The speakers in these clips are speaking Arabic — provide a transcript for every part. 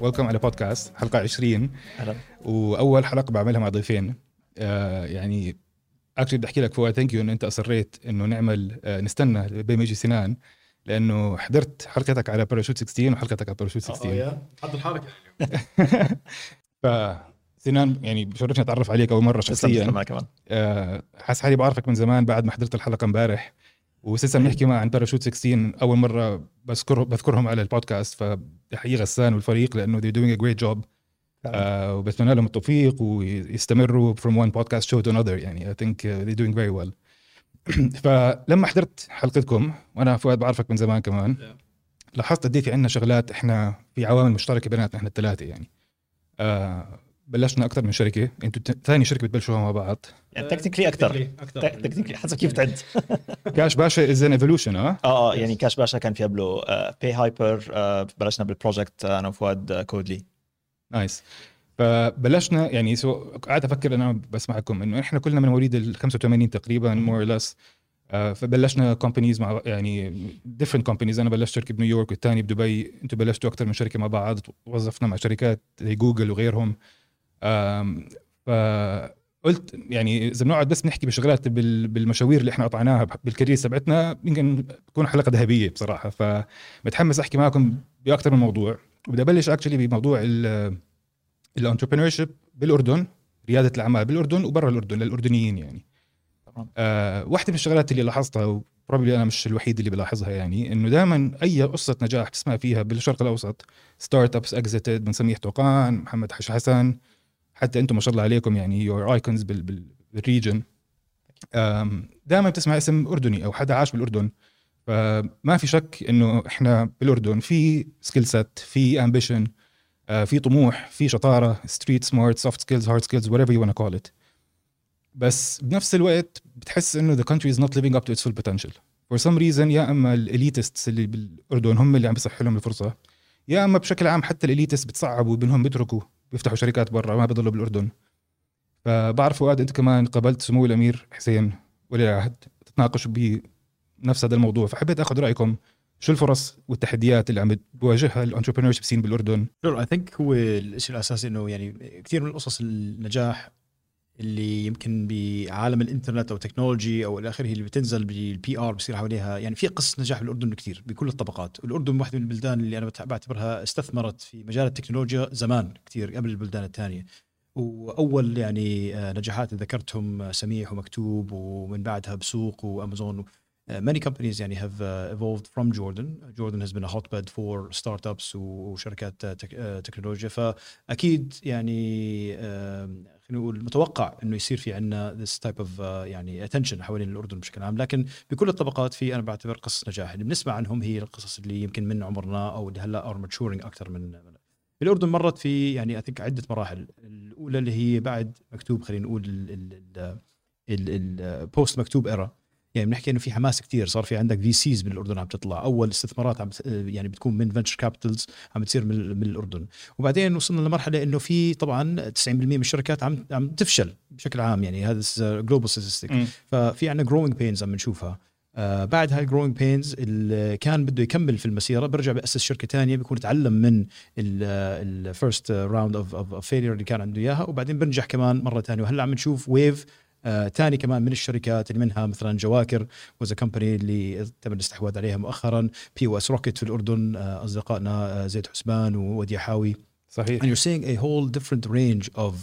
welcome على بودكاست حلقة 20 أهلا. وأول حلقة بعملها مع ضيفين. آه يعني actually بدي أحكي لك فؤاد thank you إنه أنت أصريت إنه نعمل آه نستنى بين يجي سنان لأنه حضرت حلقتك على باراشوت 16 وحلقتك على باراشوت 16 حد الحركه ف سنان يعني بشرفني أتعرف عليك أول مرة تسلم شخصيا. معك كمان. آه، حاسس حالي بعرفك من زمان بعد ما حضرت الحلقة امبارح. وسلسله بنحكي معه عن باراشوت 16 أول مرة بذكر بذكرهم على البودكاست. فبحيي غسان والفريق لأنه they're doing a great job. آه وبتمنى لهم التوفيق ويستمروا from one podcast show to another. يعني I think uh, they're doing very well. فلما حضرت حلقتكم وأنا فؤاد بعرفك من زمان كمان لاحظت قد إيه في عندنا شغلات إحنا في عوامل مشتركة بيناتنا إحنا الثلاثة يعني. آه بلشنا أكثر من شركة. أنتوا ت- ثاني شركة بتبلشوها مع بعض. يعني technically أكثر technically حسب كيف تعد. كاش باشا is an evolution آه آه آه يعني كاش باشا كان في قبله باي هايبر بلشنا بال project آه، أنا وفؤاد آه، كودلي nice فبلشنا يعني so قاعد أفكر أنا بسمعكم إنه إحنا كلنا من مواليد ال 85 تقريبا more or less فبلشنا companies مع يعني different companies أنا بلشت شركة بنيويورك والثاني بدبي. أنتم بلشتوا أكثر من شركة مع بعض. وظفنا مع شركات زي جوجل وغيرهم. فقلت يعني إذا بنقعد بس نحكي بشغلات بال- بالمشاوير اللي إحنا قطعناها بال career تبعتنا يمكن تكون حلقة ذهبية بصراحة. فمتحمس أحكي معكم باكثر من موضوع. وبدي أبلش actually بموضوع ال entrepreneurship بالأردن ريادة الأعمال بالأردن وبرا الأردن للأردنيين يعني. آه واحدة من الشغلات اللي لاحظتها و probably أنا مش الوحيد اللي بلاحظها يعني إنه دائما أي قصة نجاح تسمع فيها بالشرق الأوسط startups exited بن سميح توقان محمد حش حسن حتى أنتم ما شاء الله عليكم يعني you're icons بال region دائما بتسمع اسم أردني أو حدا عاش بالأردن. فما في شك إنه إحنا بالأردن في skill set في ambition في طموح في شطارة street smart soft skills hard skills whatever you wanna call it. بس بنفس الوقت بتحس إنه the country is not living up to its full potential. For some reason يا إما ال elitist اللي بالأردن هم اللي عم بيصح لهم الفرصة يا إما بشكل عام حتى ال elitist بتصعبوا بإنهم بيتركوا بيفتحوا شركات برا ما بيضلوا بالأردن. فبعرف فؤاد أنت كمان قابلت سمو الأمير حسين ولي العهد تتناقشوا بنفس هذا الموضوع. فحبيت آخذ رأيكم شو الفرص والتحديات اللي عم بواجهها ال entrepreneurship scene بالأردن؟ sure I think هو الشيء الأساسي إنه يعني كثير من قصص النجاح اللي يمكن بعالم الإنترنت أو technology أو إلى آخره اللي بتنزل بال PR بصير حواليها يعني في قصص نجاح بالأردن كثير بكل الطبقات. والاردن واحدة من البلدان اللي أنا بعتبرها استثمرت في مجال التكنولوجيا زمان كثير قبل البلدان الثانية. وأول يعني آه، نجاحات ذكرتهم آه، سميح ومكتوب ومن بعدها بسوق وأمازون Uh, many companies يعني have uh, evolved from Jordan. Has been a hotbed for startups وشركات تك, تكنولوجيا فأكيد يعني خلينا نقول متوقع إنه يصير في عندنا type of uh, يعني attention حوالين الأردن بشكل عام. لكن بكل الطبقات في أنا بعتبر قصص نجاح. اللي بنسمع عنهم هي القصص اللي يمكن من عمرنا أو اللي هلأ ار maturing أكثر من الأردن مرت في يعني I think عدة مراحل. الأولى اللي هي بعد مكتوب خلينا نقول ال post مكتوب era يعني بنحكي إنه في حماس كتير صار في عندك VCs من الاردن عم تطلع أول استثمارات عم يعني بتكون من venture capitals عم بتصير من, من الأردن. وبعدين وصلنا لمرحلة إنه في طبعا 90% من الشركات عم عم تفشل بشكل عام يعني هذا global statistic ففي عندنا growing pains عم نشوفها. آه بعد هاي ال growing pains اللي كان بده يكمل في المسيرة برجع بأسس شركة ثانية بيكون تعلم من ال first round of of failure اللي كان عنده إياها وبعدين بنجح كمان مرة ثانية وهلأ عم نشوف wave آه تاني كمان من الشركات اللي منها مثلا جواكر was company اللي تم الاستحواذ عليها مؤخرا. POS Rocket في الأردن آه أصدقائنا آه زيد حسبان وودي حاوي. صحيح. And you're seeing a whole different range of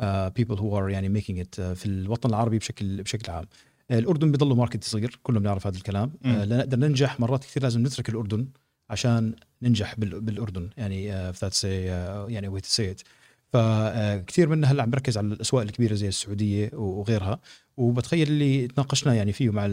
uh, people who are يعني making it uh, في الوطن العربي بشكل بشكل عام. آه، الأردن بيضله market صغير كلنا بنعرف هذا الكلام. آه، لنقدر ننجح مرات كثير لازم نترك الأردن عشان ننجح بال- بالأردن. يعني uh, if that's a, uh, يعني way to say it. فكثير منا هلا عم بركز على الأسواق الكبيرة زي السعودية وغيرها. وبتخيل اللي تناقشنا يعني فيه مع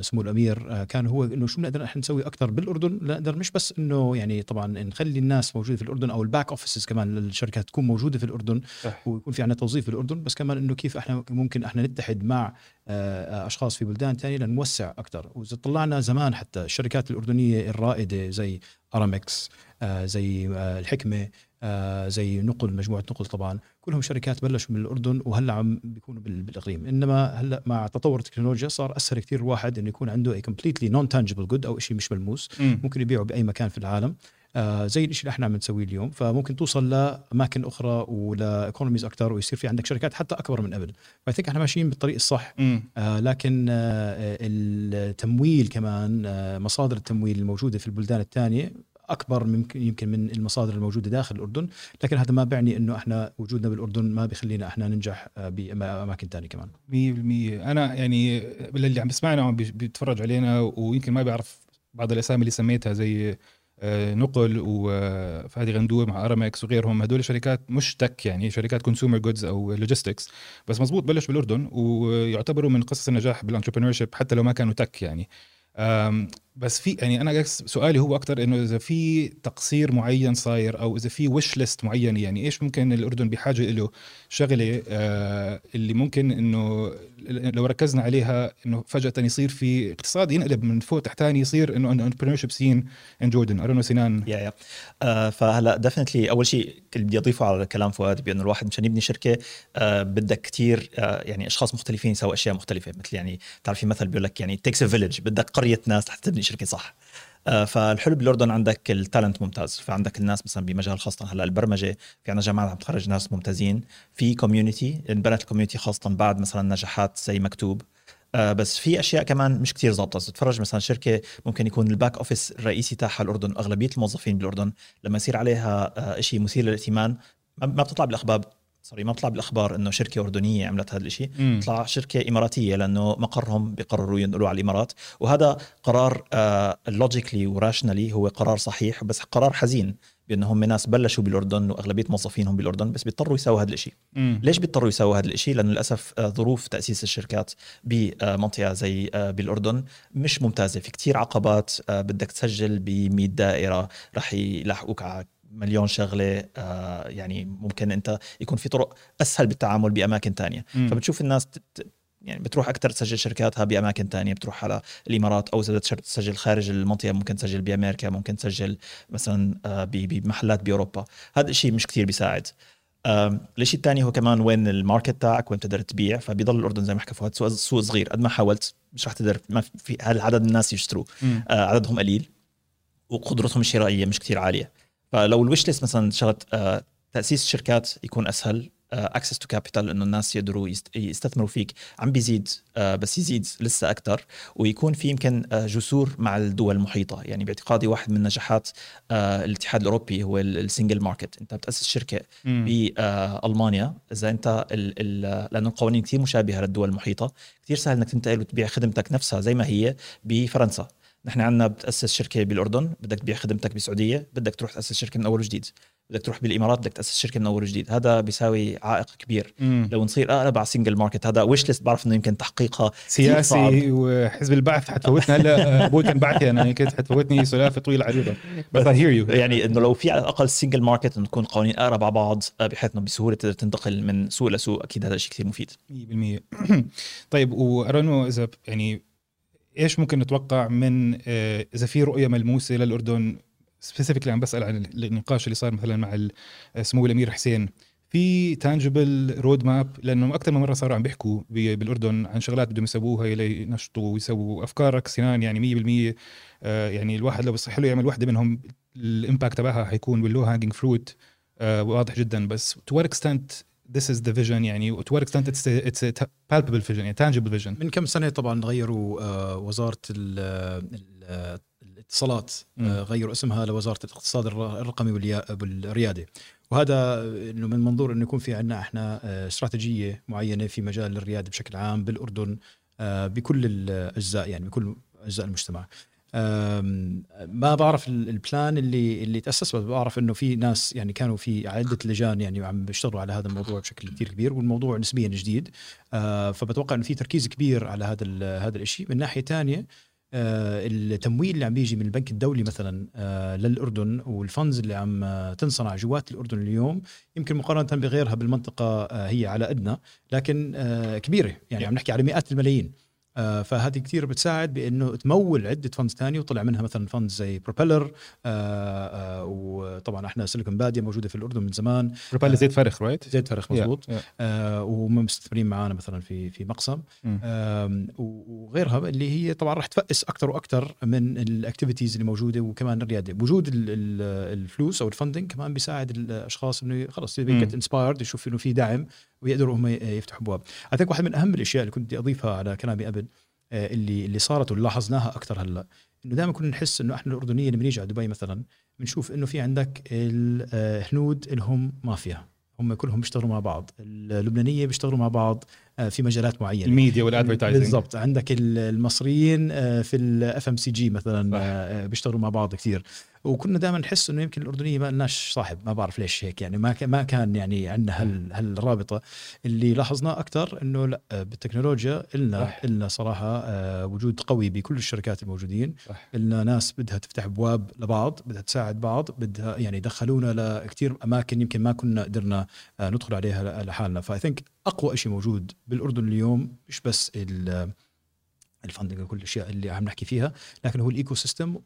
سمو الأمير آه، كان هو إنه شو بنقدر إحنا نسوي أكثر بالأردن نقدر مش بس إنه يعني طبعا نخلي الناس موجودة في الأردن أو ال back offices كمان للشركات تكون موجودة في الأردن صح. ويكون في عندنا توظيف في الأردن بس كمان إنه كيف إحنا ممكن إحنا نتحد مع آه، أشخاص في بلدان ثانية لنوسع أكثر وإذا طلعنا زمان حتى الشركات الأردنية الرائدة زي ارامكس آه، زي آه، الحكمة آه، زي نقل مجموعة نقل طبعا كلهم شركات بلشوا من الأردن وهلأ عم بيكونوا بال- بالإقليم. إنما هلأ مع تطور التكنولوجيا صار أسهل كثير الواحد إنه يكون عنده completely non-tangible good أو شيء مش ملموس. مم. ممكن يبيعه بأي مكان في العالم. آه زي الشيء اللي إحنا عم نسويه اليوم. فممكن توصل لأماكن أخرى ول economies أكثر ويصير في عندك شركات حتى أكبر من قبل. ف I إحنا ماشيين بالطريق الصح. مم. آه لكن آه التمويل كمان آه مصادر التمويل الموجودة في البلدان الثانية أكبر ممكن يمكن من المصادر الموجودة داخل الأردن لكن هذا ما بيعني إنه إحنا وجودنا بالأردن ما بيخلينا إحنا ننجح آه، بأماكن ثانية كمان. 100% أنا يعني اللي عم بيسمعنا وعم بي- بيتفرج علينا ويمكن ما بيعرف بعض الأسامي اللي سميتها زي آه، نقل وفادي غندور مع أرامكس وغيرهم هدول شركات مش tech يعني شركات consumer goods أو logistics بس مزبوط بلشوا بالأردن ويعتبروا من قصص النجاح بال entrepreneur حتى لو ما كانوا tech يعني. بس في يعني أنا سؤالي هو أكثر إنه إذا في تقصير معين صاير أو إذا في wish list معينه يعني إيش ممكن الأردن بحاجة له شغلة آه، اللي ممكن إنه لو ركزنا عليها إنه فجأة يصير في اقتصاد ينقلب من فوق تحتاني يصير إنه entrepreneurship scene in Jordan I don't know سنان. yeah yeah آه فهلا definitely أول شيء اللي بدي أضيفه على كلام فؤاد بانه الواحد مشان يبني شركة آه بدك كثير آه يعني أشخاص مختلفين يسووا أشياء مختلفة. مثل يعني بتعرف في مثل بيقول لك يعني takes village بدك قرية ناس لحتى تبني شركة صح. آه، فالحلو بالاردن عندك ال talent ممتاز. فعندك الناس مثلا بمجال خاصه هلأ البرمجة في عندنا جامعات عم تخرج ناس ممتازين. في community انبنت ال community خاصه بعد مثلا نجاحات زي مكتوب. آه بس في أشياء كمان مش كتير ظابطة. تتفرج مثلا شركة ممكن يكون ال back office الرئيسي تاعها الأردن أغلبية الموظفين بالأردن لما يصير عليها آه شيء مثير للاهتمام ما ما بتطلع بالأخبار. sorry ما بتطلع بالأخبار إنه شركة أردنية عملت هذا الشيء. بتطلع شركة إماراتية لأنه مقرهم بيقرروا ينقلوا على الإمارات. وهذا قرار لوجيكلي وراشنالي هو قرار صحيح بس قرار حزين بانه هم ناس بلشوا بالأردن وأغلبية موظفينهم بالأردن بس بيضطروا يسووا هذا الشيء. ليش بيضطروا يسووا هذا الشيء لأنه للأسف آه، ظروف تأسيس الشركات بمنطقة زي آه، بالأردن مش ممتازة. في كتير عقبات آه، بدك تسجل ب 100 دائرة رح يلاحقوك على مليون شغلة آه، يعني ممكن انت يكون في طرق أسهل بالتعامل بأماكن تانية. مم. فبتشوف الناس يعني بتروح أكثر تسجل شركاتها بأماكن تانية بتروح على الإمارات أو إذا تسجل خارج المنطقة ممكن تسجل بأمريكا ممكن تسجل مثلا آه، ب- بمحلات بأوروبا. هذا الشيء مش كثير بيساعد. آم، الشيء الثاني هو كمان وين ال market تاعك وين تقدر تبيع. فبيضل الأردن زي ما حكى فؤاد سوق صغير. قد ما حاولت مش رح تقدر ما في هذا عدد الناس يشتروا. آه، عددهم قليل وقدرتهم الشرائية مش كتير عالية. فلو ال wish list مثلا شغلت آه، تأسيس شركات يكون أسهل access to capital إنه الناس يقدروا يست- يستثمروا فيك. عم بيزيد آه، بس يزيد لسه أكثر ويكون في يمكن آه، جسور مع الدول المحيطة. يعني باعتقادي واحد من نجاحات الاتحاد الأوروبي هو ال single market أنت بتأسس شركة. بالمانيا إذا أنت لأنه القوانين كثير مشابهة للدول المحيطة كثير سهل إنك تنتقل وتبيع خدمتك نفسها زي ما هي بفرنسا. نحن عندنا بتأسس شركة بالأردن بدك تبيع خدمتك بالسعوديه بدك تروح تأسس شركة من أول وجديد. بدك تروح بالإمارات بدك تأسس شركة من أول وجديد. هذا بيساوي عائق كبير. مم. لو نصير اقرب على single market هذا wish list ما بعرف إنه يمكن تحقيقها. سياسي وحزب البعث حتفوتنا. هلا كان بعثي أنا كنت حتفوتني سولافة طويله عريضه بس I hear you. يعني إنه لو في على الأقل single market إنه تكون قوانين اقرب على بعض آه، بحيث إنه بسهولة تقدر تنتقل من سوق لسوق أكيد هذا شيء كثير مفيد. 100% طيب وارانو إذا يعني إيش ممكن نتوقع من آه، إذا في رؤية ملموسة للأردن؟ specifically عم بسأل عن النقاش اللي صار مثلا مع ال- سمو الأمير حسين. في tangible road map لأنه أكثر من مرة صاروا عم بيحكوا بالأردن عن شغلات بدهم يسووها لينشطوا ويسووا أفكارك سنان يعني 100% آه، يعني الواحد لو بصح له يعمل واحدة منهم ال impact تبعها حيكون بال low hanging fruit واضح جدا. بس to what extent this is the vision يعني to what extent it's a, it's a palpable vision يعني tangible vision. من كم سنة طبعا غيروا آه، وزارة ال- ال- الاتصالات. آه، غيروا اسمها لوزارة الاقتصاد الر- الرقمي والريادة. وهذا إنه من منظور إنه يكون في عندنا إحنا آه، استراتيجية معينة في مجال الريادة بشكل عام بالأردن بكل الأجزاء يعني بكل أجزاء المجتمع. ما بعرف ال- البلان اللي اللي تاسس بس بعرف إنه في ناس يعني كانوا في عدة لجان يعني عم بيشتغلوا على هذا الموضوع بشكل كثير كبير والموضوع نسبيا جديد. آه، فبتوقع إنه في تركيز كبير على هذا هذا الشيء من ناحية ثانية آه، التمويل اللي عم بيجي من البنك الدولي مثلا آه، للأردن والفندز اللي عم تنصنع جوات الأردن اليوم يمكن مقارنة بغيرها بالمنطقة هي على أدنى لكن كبيرة. يعني عم نحكي على مئات الملايين. فهذه كثير بتساعد بأنه تمول عدة funds ثانية وطلع منها مثلا funds زي بروبيلر وطبعا إحنا Silicon Badia موجودة في الأردن من زمان. بروبيلر زيت فرخ right زيت فرخ مضبوط آه وهم مستثمرين معنا مثلا في في مقسم. وغيرها اللي هي طبعا راح تفقس أكثر وأكثر من ال activities اللي موجودة وكمان الريادة. وجود الفلوس أو ال funding كمان بيساعد الأشخاص إنه خلص inspired يشوف إنه في دعم. ويقدروا هم يفتحوا أبواب. اعتقد واحد من أهم الأشياء اللي كنت بدي أضيفها على كلامي قبل آه، اللي اللي صارت واللي لاحظناها أكثر هلأ إنه دائما كنا نحس إنه إحنا الاردنيه لما نيجي على دبي مثلا بنشوف إنه في عندك الهنود لهم مافيا. هم كلهم بيشتغلوا مع بعض. اللبنانية بيشتغلوا مع بعض آه، في مجالات معينة. ال media وال advertising بالضبط. عندك المصريين آه، في ال FMCG مثلا. بيشتغلوا مع بعض كثير. وكنا دائما نحس إنه يمكن الأردنية ما لناش صاحب ما بعرف ليش هيك يعني. ما ما كان يعني عندنا هال هالرابطة. اللي لاحظناه أكثر إنه لا بالتكنولوجيا لنا لنا صراحة آه، وجود قوي بكل الشركات الموجودين. لنا ناس بدها تفتح أبواب لبعض بدها تساعد بعض بدها يعني يدخلونا لكثير أماكن يمكن ما كنا قدرنا آه، ندخل عليها لحالنا. ف I think أقوى شيء موجود بالأردن اليوم مش بس ال funding وكل الأشياء اللي عم نحكي فيها لكن هو ال ecosystem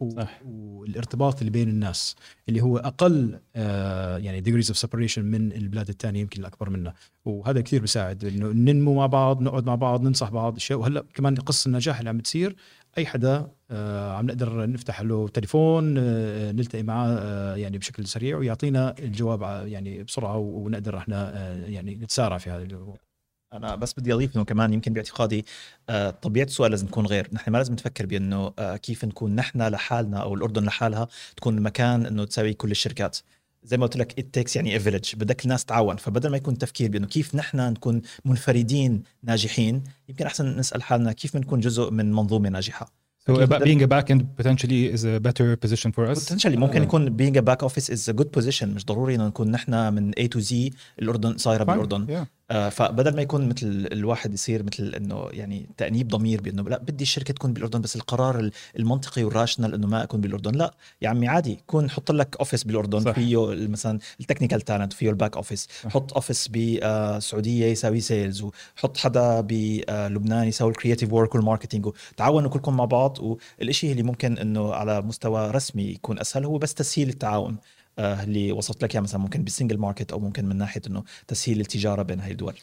والارتباط اللي بين الناس اللي هو أقل آه يعني degrees of separation من البلاد الثانية يمكن الأكبر منا وهذا كثير بيساعد إنه ننمو مع بعض نقعد مع بعض ننصح بعض اشياء وهلأ كمان قصة النجاح اللي عم بتصير أي حدا آه عم نقدر نفتح له تليفون آه نلتقي معاه آه يعني بشكل سريع ويعطينا الجواب يعني بسرعة ونقدر إحنا آه يعني نتسارع في هذا الموضوع أنا بس بدي أضيف إنه كمان يمكن باعتقادي آه، طبيعة السؤال لازم تكون غير. نحن ما لازم نفكر بأنه آه، كيف نكون نحن لحالنا أو الأردن لحالها تكون مكان إنه تساوي كل الشركات. زي ما قلت لك it takes يعني village بدك الناس تعاون. فبدل ما يكون تفكير بأنه كيف نحن نكون منفردين ناجحين يمكن أحسن نسأل حالنا كيف بنكون جزء من منظومة ناجحة. So being a back end potentially is a better position for us. Potentially ممكن uh, يكون being a back office is a good position. مش ضروري إنه نكون نحن من A to Z الأردن صايرة بالأردن. Yeah. آه، فبدل ما يكون مثل الواحد يصير مثل إنه يعني تأنيب ضمير بإنه لا بدي الشركة تكون بالأردن بس القرار المنطقي وال rational إنه ما أكون بالأردن لا. يا عمي عادي كون حط لك office بالأردن صح. فيه مثلا ال technical talent فيه ال back office حط office بالسعوديه يساوي sales وحط حدا بلبنان يساوي ال creative work وال marketing وتعاونوا كلكم مع بعض والشيء اللي ممكن إنه على مستوى رسمي يكون أسهل هو بس تسهيل التعاون. آه، اللي وصلت لك اياها مثلا ممكن بال single market أو ممكن من ناحية إنه تسهيل التجارة بين هاي الدول.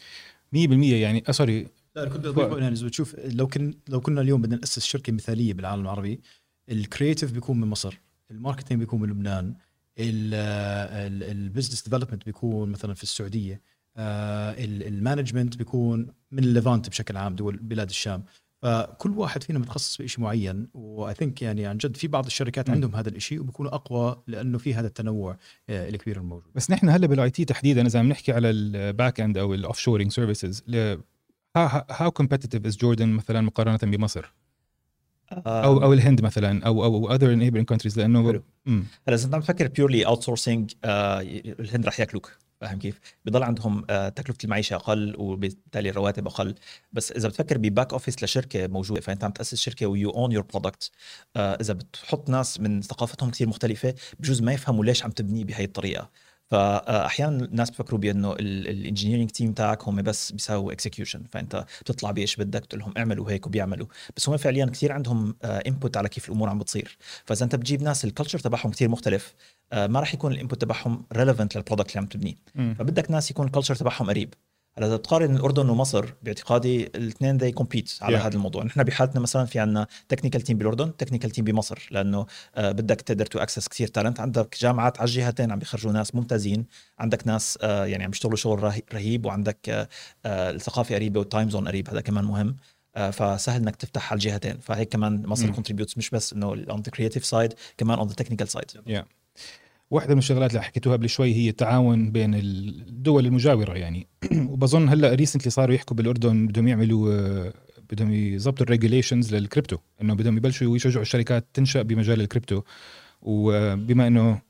100% يعني آه sorry لا كنت أضيف يعني بتشوف لو كن لو كنا اليوم بدنا نأسس شركه مثاليه بالعالم العربي ال creative بيكون من مصر ال marketing بيكون من لبنان ال business development بيكون مثلا في السعودية ال management بيكون من ال Levant بشكل عام دول بلاد الشام. فكل واحد فينا متخصص بشيء معين و I think يعني عن جد في بعض الشركات م. عندهم هذا الشيء وبيكونوا أقوى لأنه في هذا التنوع آه، الكبير الموجود. بس نحن هلأ بال IT تحديدا إذا عم نحكي على ال back end أو ال offshoring services how competitive is Jordan مثلا مقارنة بمصر؟ أو أو الهند مثلا أو أو other neighboring countries لأنه هلا إذا انت عم تفكر purely outsourcing الهند رح ياكلوك. فاهم كيف؟ بضل عندهم آه، تكلفة المعيشة أقل وبالتالي الرواتب أقل بس إذا بتفكر ب back office لشركة موجودة فأنت عم تأسس شركة و you own your product إذا بتحط ناس من ثقافتهم كثير مختلفة بجوز ما يفهموا ليش عم تبنيه بهي الطريقة فاحيانا الناس بفكروا بأنه ال engineering team تاعك هم بس بيساووا execution فأنت بتطلع بإيش بدك بتقول لهم اعملوا هيك وبيعملوا. بس هم فعليا كثير عندهم input على كيف الأمور عم بتصير. فإذا أنت بتجيب ناس ال culture تبعهم كثير مختلف ما راح يكون ال input تبعهم relevant لل product اللي عم تبنيه. فبدك ناس يكون ال culture تبعهم قريب. اذا بتقارن الأردن ومصر باعتقادي الاثنين they compete على yeah. هذا الموضوع. نحن بحالتنا مثلا في عندنا technical team بالأردن technical team بمصر لأنه آه بدك تقدر to access كثير talent عندك جامعات على الجهتين عم بيخرجوا ناس ممتازين. عندك ناس آه يعني عم بيشتغلوا شغل رهيب وعندك آه الثقافة قريبة وال time zone قريب هذا كمان مهم. فسهل إنك تفتح على الجهتين. فهيك كمان مصر contributes مش بس إنه on the creative side كمان on the technical side واحدة من الشغلات اللي حكيتوها قبل شوي هي التعاون بين الدول المجاورة يعني. وبظن هلأ recently صاروا يحكوا بالأردن بدهم يعملوا بدهم يظبطوا ال regulations لل crypto إنه بدهم يبلشوا يشجعوا الشركات تنشأ بمجال الكريبتو وبما إنه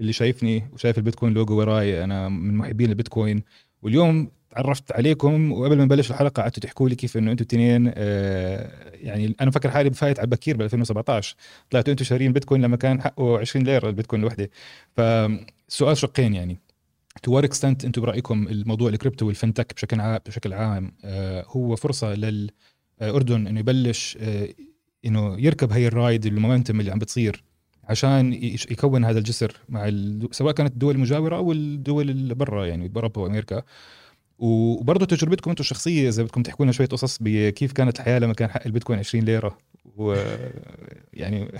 اللي شايفني وشايف البيتكوين لوجو وراي أنا من محبين البيتكوين. واليوم تعرفت عليكم وقبل ما نبلش الحلقة قعدتوا تحكوا لي كيف إنه أنتم الاثنين آه يعني أنا فاكر حالي بفايت على البكير ب 2017 طلعتوا أنتم شارين بيتكوين لما كان حقه 20 ليرة البيتكوين الوحدة. فسؤال شقين يعني. to what extent أنتم برأيكم الموضوع ال crypto وال fintech بشكل عام بشكل عام آه هو فرصة لل آه، إنه يبلش آه، إنه يركب هي الرايد المومنتم اللي عم بتصير عشان يكون هذا الجسر مع ال... سواء كانت الدول المجاورة أو الدول اللي برا يعني باوروبا وأمريكا. وبرضه تجربتكم أنتم الشخصية إذا بدكم تحكوا لنا شوية قصص بكيف كانت الحياة لما كان حق البيتكوين 20 ليرة؟ و يعني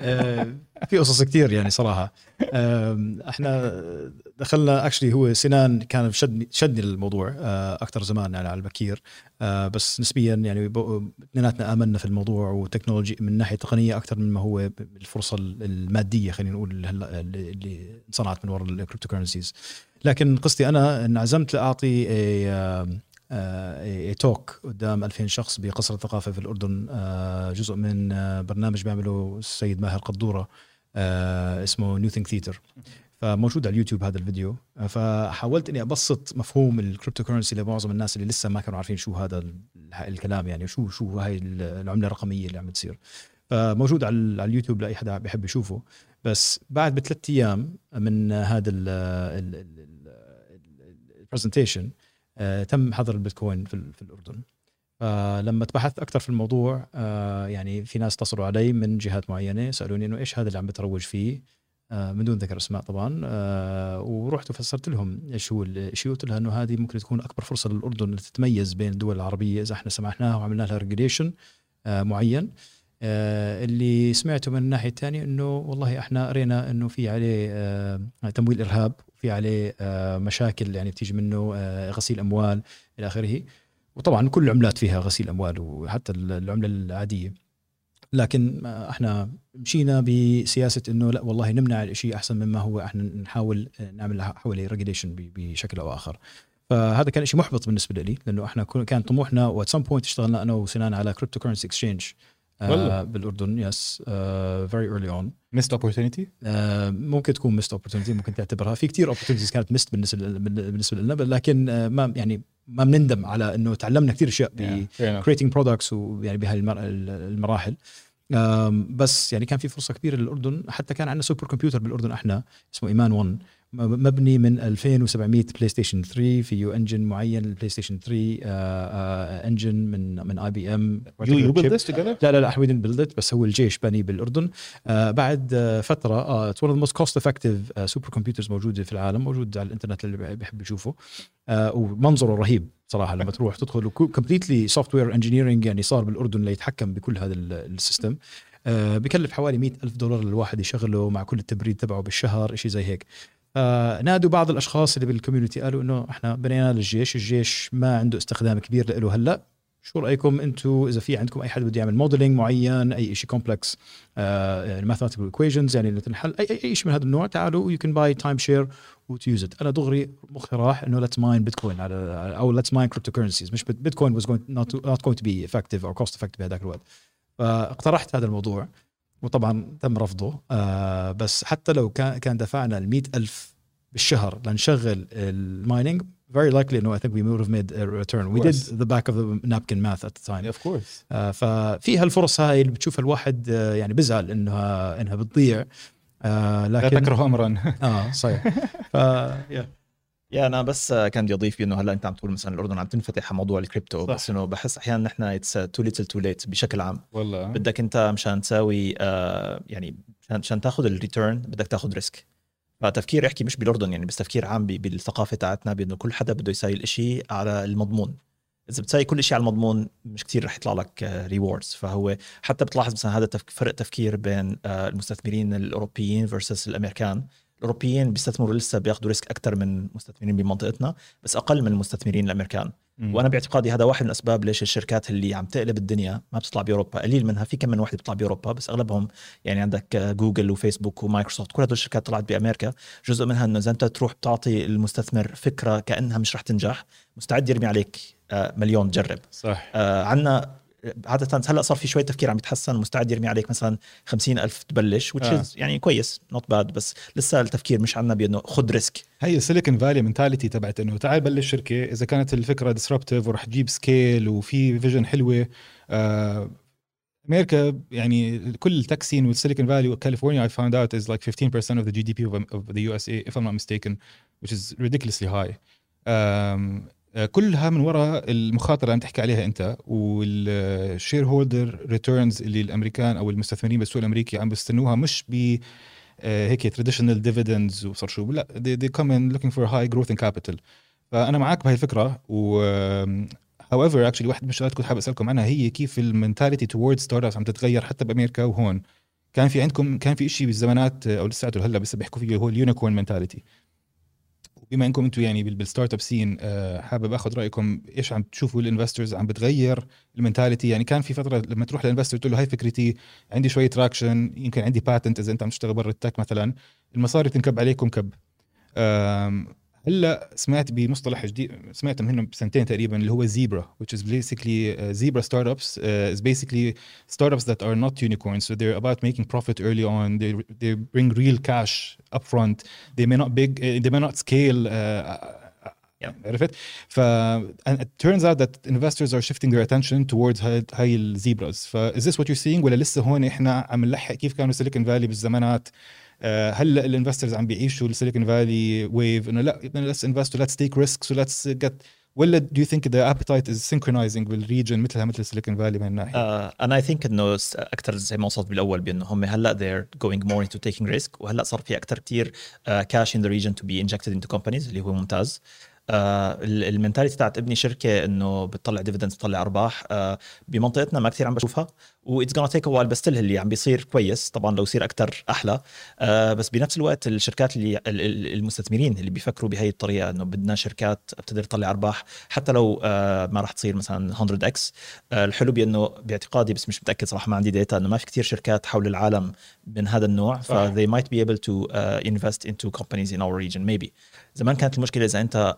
آه، في قصص كثير يعني صراحة. آم، إحنا دخلنا اكشلي هو سنان كان شدني شدني الموضوع أكثر زمان يعني على البكير. آه، بس نسبيا يعني اثنيناتنا آمنا في الموضوع و technology من ناحية تقنية أكثر مما هو الفرصه المادية خلينا نقول اللي انصنعت من وراء ال cryptocurrencies لكن قصتي أنا انعزمت لأعطي talk قدام 2000 شخص بقصر الثقافة في الأردن آه، جزء من آه، برنامج بيعمله السيد ماهر قدورة اسمه نيو ثينك ثيتر فموجود على اليوتيوب هذا الفيديو. فحاولت إني أبسط مفهوم ال cryptocurrency لمعظم الناس اللي لسه ما كانوا عارفين شو هذا ال- الكلام يعني شو شو هاي العملة الرقمية اللي عم بتصير. فموجود على اليوتيوب لأي حدا بيحب يشوفه. بس بعد بثلاث أيام من هذا ال presentation تم حظر البيتكوين في, في الأردن. فلما تبحثت أكثر في الموضوع آه، يعني في ناس اتصلوا علي من جهات معينة سألوني إنه إيش هذا اللي عم بتروج فيه؟ آه، من دون ذكر أسماء طبعا. آه، ورحت وفسرت لهم إيش هو الشيء قلت لها إنه هذه ممكن تكون أكبر فرصة للأردن لتتميز بين الدول العربية إذا إحنا سمحناها وعملنا لها ريجوليشن معين. آه، اللي سمعته من الناحية الثانية إنه والله إحنا قرينا إنه في عليه آه، تمويل إرهاب في عليه آه، مشاكل يعني بتيجي منه آه، غسيل أموال إلى آخره. وطبعا كل العملات فيها غسيل أموال وحتى العملة العادية. لكن آه، إحنا مشينا بسياسة إنه لا والله نمنع الشيء أحسن مما هو. إحنا نحاول نعمل حوالي regulation بشكل أو آخر. فهذا كان شيء محبط بالنسبة لي لأنه إحنا كان طموحنا at some point اشتغلنا أنا وسنان على cryptocurrency exchange والله. بالأردن yes very early on missed opportunity ممكن تكون missed opportunity ممكن تعتبرها. في كثير opportunities كانت missed بالنسبة بالنسبة لنا لكن آه، ما يعني ما بنندم على إنه تعلمنا كثير أشياء ب creating products ويعني بهاي المر- المراحل. أم، بس يعني كان في فرصة كبيرة للأردن. حتى كان عندنا super computer بالأردن إحنا اسمه ايمان 1 م- مبني من 2700 بلاي ستيشن 3 فيه engine معين البلاي ستيشن 3 engine من من IBM you لا لا لا build it بس هو الجيش بني بالأردن. آه بعد آه فترة it's one of the most cost effective super computers موجودة في العالم موجود على الإنترنت اللي بي- بيحب يشوفه. آه ومنظره رهيب صراحة لما تروح تدخل completely software engineering يعني صار بالأردن ليتحكم بكل هذا ال- ال system. بكلف حوالي مئة ألف دولار للواحد يشغله مع كل التبريد تبعه بالشهر شيء زي هيك. آه نادوا بعض الأشخاص اللي بال community قالوا إنه إحنا بنينا للجيش الجيش ما عنده استخدام كبير له هلأ. شو رأيكم أنتم إذا في عندكم أي حد بده يعمل modeling معين أي شيء complex mathematical equations يعني تنحل اي اي شيء من هذا النوع تعالوا you can buy time share to use it أنا دغري مخي راح إنه let's mine بيتكوين على أو let's mine cryptocurrencies مش بيتكوين was not going to be effective أو cost effective بهذاك الوقت. فاقترحت هذا الموضوع. وطبعا تم رفضه آه بس حتى لو كان كان دفعنا ال ألف بالشهر لنشغل ال mining very likely إنه I think we would have made a return. We did course. the back of the napkin math at the time. of course آه، ففي هالفرص هاي اللي بتشوفها الواحد آه، يعني بزعل إنها إنها بتضيع آه، لا لكن تكره امرا آه صحيح ف yeah. يا أنا بس آه، كان بدي اضيف انه هلأ أنت عم تقول مثلا الأردن عم تنفتح على موضوع الكريبتو صح. بس إنه بحس أحيانا نحن it's too little too late بشكل عام. والله. بدك أنت مشان تساوي آه يعني مشان مشان تاخذ ال return بدك تاخذ risk فتفكير أحكي مش بالأردن يعني بس تفكير عام بالثقافة تاعتنا بأنه كل حدا بده يساوي الإشي على المضمون. إذا بتساوي كل شيء على المضمون مش كتير رح يطلع لك rewards فهو حتى بتلاحظ مثلا هذا فرق تفكير بين آه، المستثمرين الأوروبيين versus الأمريكان. الأوروبيين بيستثمروا لسه بياخذوا risk أكثر من المستثمرين بمنطقتنا بس أقل من المستثمرين الأمريكان. مم. وأنا باعتقادي هذا واحد من الأسباب ليش الشركات اللي عم تقلب الدنيا ما بتطلع بأوروبا. قليل منها في كم من واحد بيطلع بأوروبا بس أغلبهم يعني عندك آه، جوجل وفيسبوك ومايكروسوفت كل هدول الشركات طلعت بأمريكا. جزء منها إنه إذا أنت تروح بتعطي المستثمر فكرة كأنها مش رح تنجح مستعد يرمي عليك آه، مليون تجرب. صح. آه، عنا عادة هلا صار في شوية تفكير عم يتحسن مستعد يرمي عليك مثلا خمسين ألف تبلش which آه. is يعني كويس not bad بس لسه التفكير مش عنا بأنه خد risk هي السيليكون فالي mentality تبعت إنه تعال بلش شركة إذا كانت الفكرة disruptive ورح تجيب scale وفي vision حلوة آه أمريكا يعني كل التكسين والسيليكون فالي وكاليفورنيا I found out is like 15% of the GDP of, of the USA if I'm not mistaken which is ridiculously high um, كلها من وراء المخاطرة اللي عم تحكي عليها أنت وال shareholder returns اللي الأمريكان أو المستثمرين بالسوق الأمريكي عم بيستنوها مش ب آه، هيك traditional dividends وصار شو لا they, they come in looking for high growth in capital. فأنا معك بهي الفكرة و however actually واحد من الشغلات كنت حابب أسألكم عنها هي كيف ال mentality toward startups عم تتغير حتى بأمريكا وهون. كان في عندكم كان في شيء بالزمانات أو لساته هلا بس بيحكوا فيه هو ال unicorn mentality بما انكم أنتم يعني بال startup scene حابب آخذ رأيكم إيش عم تشوفوا ال investors عم بتغير ال mentality يعني كان في فترة لما تروح لل investor تقول له هاي فكرتي عندي شوية traction يمكن عندي patent إذا أنت عم تشتغل برا ال tech مثلا المصاري تنكب عليكم كب. هلا سمعت بمصطلح جديد سمعت منهم بسنتين تقريبا اللي هو zebra which is basically uh, zebra startups uh, is basically startups that are not unicorns so they're about making profit early on they they bring real cash upfront they may not big uh, they may not scale uh, عرفت؟ ف and it turns out that investors are shifting their attention towards هاي, هاي ال zebras ف is this what you're seeing ولا لسه هون إحنا عم نلحق كيف كانوا Silicon Valley بالزمانات هلا ال investors عم بيعيشوا ال Silicon Valley wave إنه لا let's invest let's take risks و let's get ولا do you think the appetite is synchronizing بال region مثلها مثل Silicon Valley من الناحيه؟ uh, أنا I think إنه أكثر زي ما وصلت بالأول بأنه هم هلأ they're going more into taking risk وهلأ صار في أكثر كثير cash in the region to be injected into companies اللي هو ممتاز آه ال mentality تاعت ابني شركة إنه بتطلع dividends بتطلع أرباح. آه بمنطقتنا ما كثير عم بشوفها what's gonna take while بس اللي عم بيصير كويس. طبعا لو يصير أكثر أحلى. آه بس بنفس الوقت الشركات اللي المستثمرين اللي بيفكروا بهي الطريقة إنه بدنا شركات بتقدر تطلع أرباح. حتى لو آه ما راح تصير مثلا 100 x آه الحلو بأنه باعتقادي بس مش متأكد صراحة ما عندي data إنه ما في كثير شركات حول العالم من هذا النوع ف they might be able to uh, invest into companies in our region maybe. زمان كانت المشكلة إذا أنت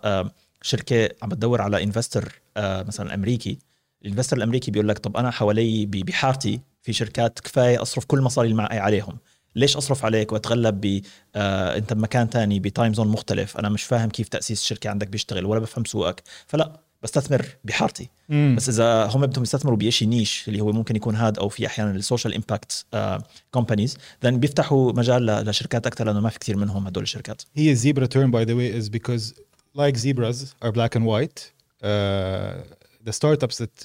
شركة عم بتدور على investor مثلا أمريكي ال investor الأمريكي بيقول لك طب أنا حوالي بحارتي في شركات كفاية أصرف كل مصاري اللي معي عليهم. ليش أصرف عليك وأتغلب ب آه أنت بمكان تاني ب time zone مختلف؟ أنا مش فاهم كيف تأسيس الشركة عندك بيشتغل ولا بفهم سوقك. فلا بستثمر بحارتي مم. بس إذا هم بدهم يستثمروا بشيء niche اللي هو ممكن يكون هاد أو في أحيانا ال social impact companies then بيفتحوا مجال لشركات أكثر لأنه ما في كثير منهم هدول الشركات هي zebra term by the way is because like zebras are black and white the startups that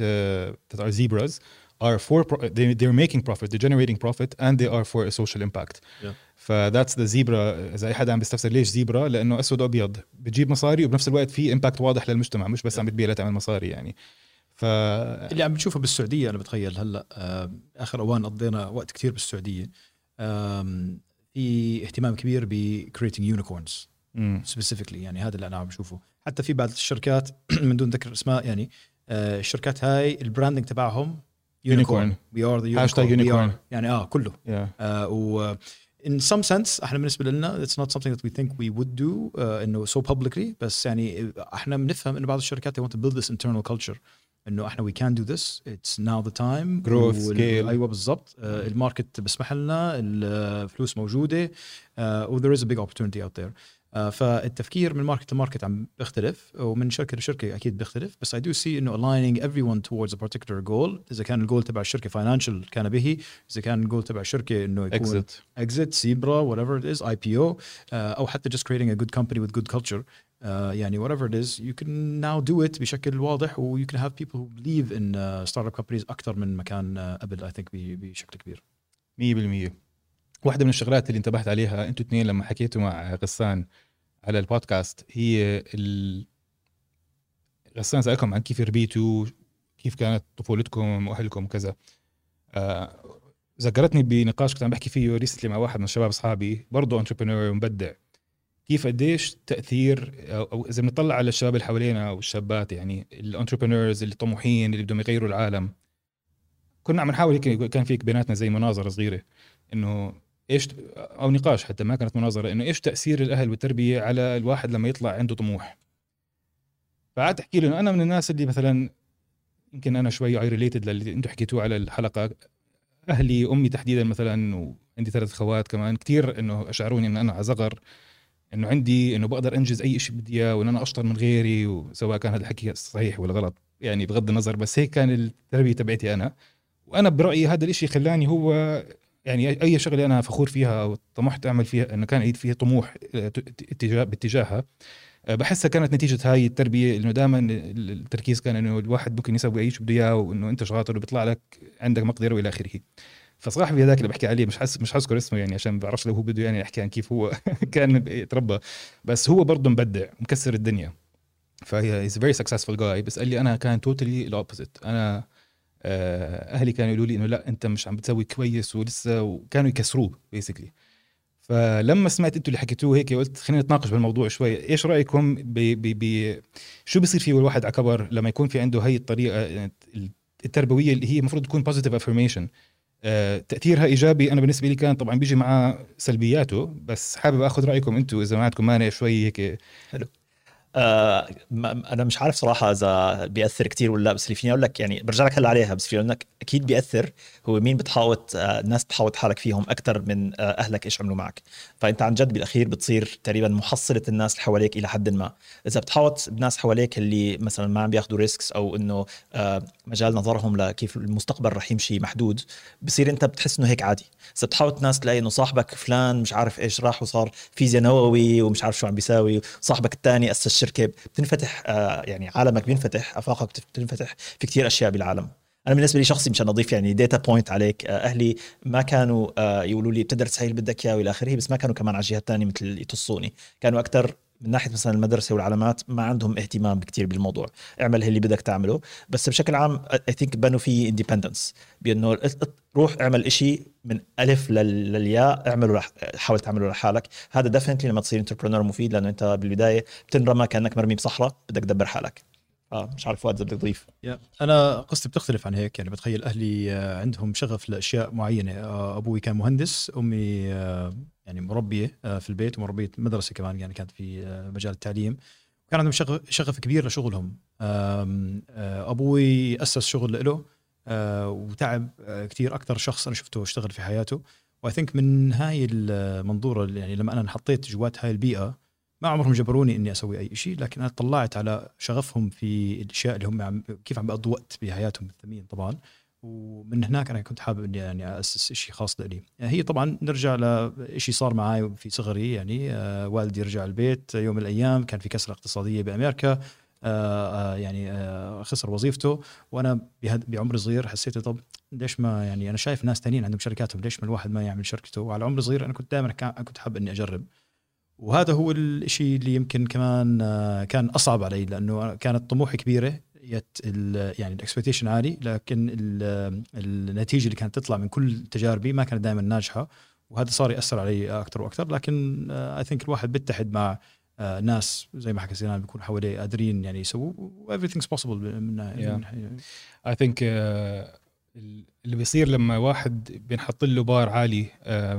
are zebras are for they they're making profit they're generating profit and they are for a social impact yeah. ف that's the zebra إذا أي حدا عم بيستفسر ليش zebra لأنه أسود وأبيض. بتجيب مصاري وبنفس الوقت في impact واضح للمجتمع مش بس عم بتبيع لتعمل مصاري يعني. ف اللي عم بنشوفه بالسعودية أنا بتخيل هلأ آه، آخر أوان قضينا وقت كثير بالسعودية. في اهتمام كبير ب creating unicorns مم. specifically يعني هذا اللي أنا عم بشوفه. حتى في بعض الشركات من دون ذكر اسماء يعني آه، الشركات هاي ال branding تبعهم Unicorn. we are the unicorn. يعني آه كله. Yeah. آه و in some sense احنا بالنسبه لنا it's not something that we think we would do uh, انه so publicly بس يعني احنا بنفهم انه بعض الشركات they want to build this internal culture انه احنا we can do this it's now the time Growth, وال- scale. ايوه بالضبط آه الماركت بسمح لنا الفلوس موجوده آه و there is a big opportunity out there آه آه، فالتفكير من market ل market عم بيختلف ومن شركة لشركة أكيد بيختلف بس I do see إنه aligning everyone towards a particular goal إذا كان الجول تبع الشركة financial كان به إذا كان الجول تبع الشركة إنه يكون exit exit zebra whatever it might be أو أو حتى just creating a good company with good culture يعني whatever it is you can now do it بشكل واضح و you can have people believe in startup companies أكثر من مكان آه، قبل I think بشكل كبير. 100% واحدة من الشغلات اللي انتبهت عليها أنتوا اثنين لما حكيتوا مع غسان على البودكاست هي ال... غسان سألكم عن كيف ربيتوا كيف كانت طفولتكم وأهلكم وكذا. آه ذكرتني بنقاش كنت عم بحكي فيه recently مع واحد من الشباب أصحابي برضه entrepreneur ومبدع. كيف قديش تأثير أو, إذا بنطلع على الشباب اللي حوالينا والشابات يعني ال entrepreneurs اللي طموحين اللي بدهم يغيروا العالم كنا عم نحاول هيك كان فيك بيناتنا زي مناظره صغيرة إنه إيش أو نقاش حتى ما كانت مناظرة إنه إيش تأثير الأهل والتربيه على الواحد لما يطلع عنده طموح؟ فقعدت أحكي له إنه أنا من الناس اللي مثلا يمكن أنا شوي I related للي أنتم حكيتوه على الحلقة. أهلي أمي تحديدا مثلا وعندي ثلاث أخوات كمان كثير إنه أشعروني انه أنا على صغر إنه عندي إنه بقدر أنجز أي شيء بدي إياه وإن أنا أشطر من غيري وسواء كان هذا الحكي صحيح ولا غلط يعني بغض النظر بس هيك كان التربية تبعتي أنا. وأنا برأيي هذا الإشي خلاني هو يعني اي شغلة أنا فخور فيها أو طمحت أعمل فيها إنه كان عندي فيها طموح اتجاه باتجاهها. آه، بحسها كانت نتيجة هاي التربية إنه دائما التركيز كان إنه الواحد ممكن يسوي أي شيء بده إياه وإنه أنت شاطر وبيطلع لك عندك مقدرة وإلى آخره. فصاحبي هذاك اللي بحكي عليه مش حس مش حذكر اسمه يعني عشان ما بعرفش لو هو بده يعني يحكي عن كيف هو كان يتربى. بس هو برضه مبدع مكسر الدنيا. ف he is very successful guy بس قال لي أنا كان totally ال opposite أنا آه، أهلي كانوا يقولوا لي إنه لا أنت مش عم بتسوي كويس ولسه وكانوا يكسروه basically فلما سمعت أنتوا اللي حكيتوه هيك قلت خلينا نتناقش بالموضوع شوي. إيش رأيكم ب ب ب شو بيصير فيه الواحد على كبر لما يكون في عنده هي الطريقة التربوية اللي هي المفروض تكون positive affirmation آه، تأثيرها إيجابي أنا بالنسبة لي كان طبعا بيجي معاه سلبياته بس حابب آخذ رأيكم أنتم إذا ما عندكم مانع شوي هيك. حلو. آه أنا مش عارف صراحة إذا بيأثر كتير ولا لا بس اللي فيني أقول لك يعني برجع لك هلأ عليها بس فيني أقول لك أكيد بيأثر هو مين بتحاوط آه الناس بتحاوط حالك فيهم أكثر من آه أهلك إيش عملوا معك. فأنت عن جد بالأخير بتصير تقريبا محصلة الناس اللي حواليك إلى حد ما. إذا بتحاوط بناس حواليك اللي مثلا ما عم بياخذوا ريسكس أو إنه آه مجال نظرهم لكيف المستقبل رح يمشي محدود بصير أنت بتحس إنه هيك عادي. إذا بتحاوط ناس تلاقي إنه صاحبك فلان مش عارف إيش راح وصار فيزياء نووي ومش عارف شو عم بيساوي صاحبك الثاني أسس شركه بتنفتح آه يعني عالمك بينفتح آفاقك بتنفتح في كثير أشياء بالعالم. أنا بالنسبة لي شخصي مشان أضيف يعني data point عليك آه، أهلي ما كانوا آه، يقولوا لي بتدرس هي اللي بدك إياه وإلى آخره بس ما كانوا كمان على الجهة الثانية مثل يدفشوني. كانوا أكثر من ناحية مثلا المدرسة والعلامات ما عندهم اهتمام كثير بالموضوع. اعمل اللي بدك تعمله. بس بشكل عام I think بنوا في independence بأنه روح اعمل إشي من ألف للياء اعمله حاول تعمله لحالك. هذا definitely لما تصير entrepreneur مفيد لأنه أنت بالبداية بتنرمى كأنك مرمي بصحراء بدك تدبر حالك. آه مش عارف فؤاد إذا بدك تضيف. أنا قصتي بتختلف عن هيك. يعني بتخيل أهلي آه، عندهم شغف لأشياء معينة. آه، أبوي كان مهندس أمي آه، يعني مربيه في البيت ومربيه مدرسة كمان يعني كانت في مجال التعليم. كان عندهم شغف, كبير لشغلهم. أبوي أسس شغل له وتعب كثير أكثر شخص أنا شفته اشتغل في حياته. و I think من هاي المنظورة يعني لما أنا انحطيت جوات هاي البيئة ما عمرهم جبروني إني أسوي أي شيء لكن أنا طلعت على شغفهم في الأشياء اللي هم كيف عم بيقضوا وقت بحياتهم الثمين طبعا. ومن هناك أنا كنت حابب إني يعني أسس شيء خاص لي. هي طبعا نرجع لشيء صار معي في صغري يعني آه والدي رجع البيت يوم من الأيام كان في كسرة اقتصادية بأمريكا آه آه يعني خسر وظيفته. وأنا بعمر صغير حسيت طب ليش ما يعني أنا شايف ناس ثانيين عندهم شركاتهم ليش ما الواحد ما يعمل شركته؟ وعلى عمر صغير أنا كنت دائما كنت حابب إني أجرب. وهذا هو الشيء اللي يمكن كمان كان أصعب علي لأنه كانت طموحي كبيرة. يت يعني ال expectation عالي لكن النتيجة اللي كانت تطلع من كل تجاربي ما كانت دائما ناجحة وهذا صار يأثر علي أكثر وأكثر. لكن I آه، think الواحد بيتحد مع آه، ناس زي ما حكى سينان بيكون حواليه قادرين يعني يسووا everything's possible من اي ثينك اللي بيصير لما واحد بينحط له بار عالي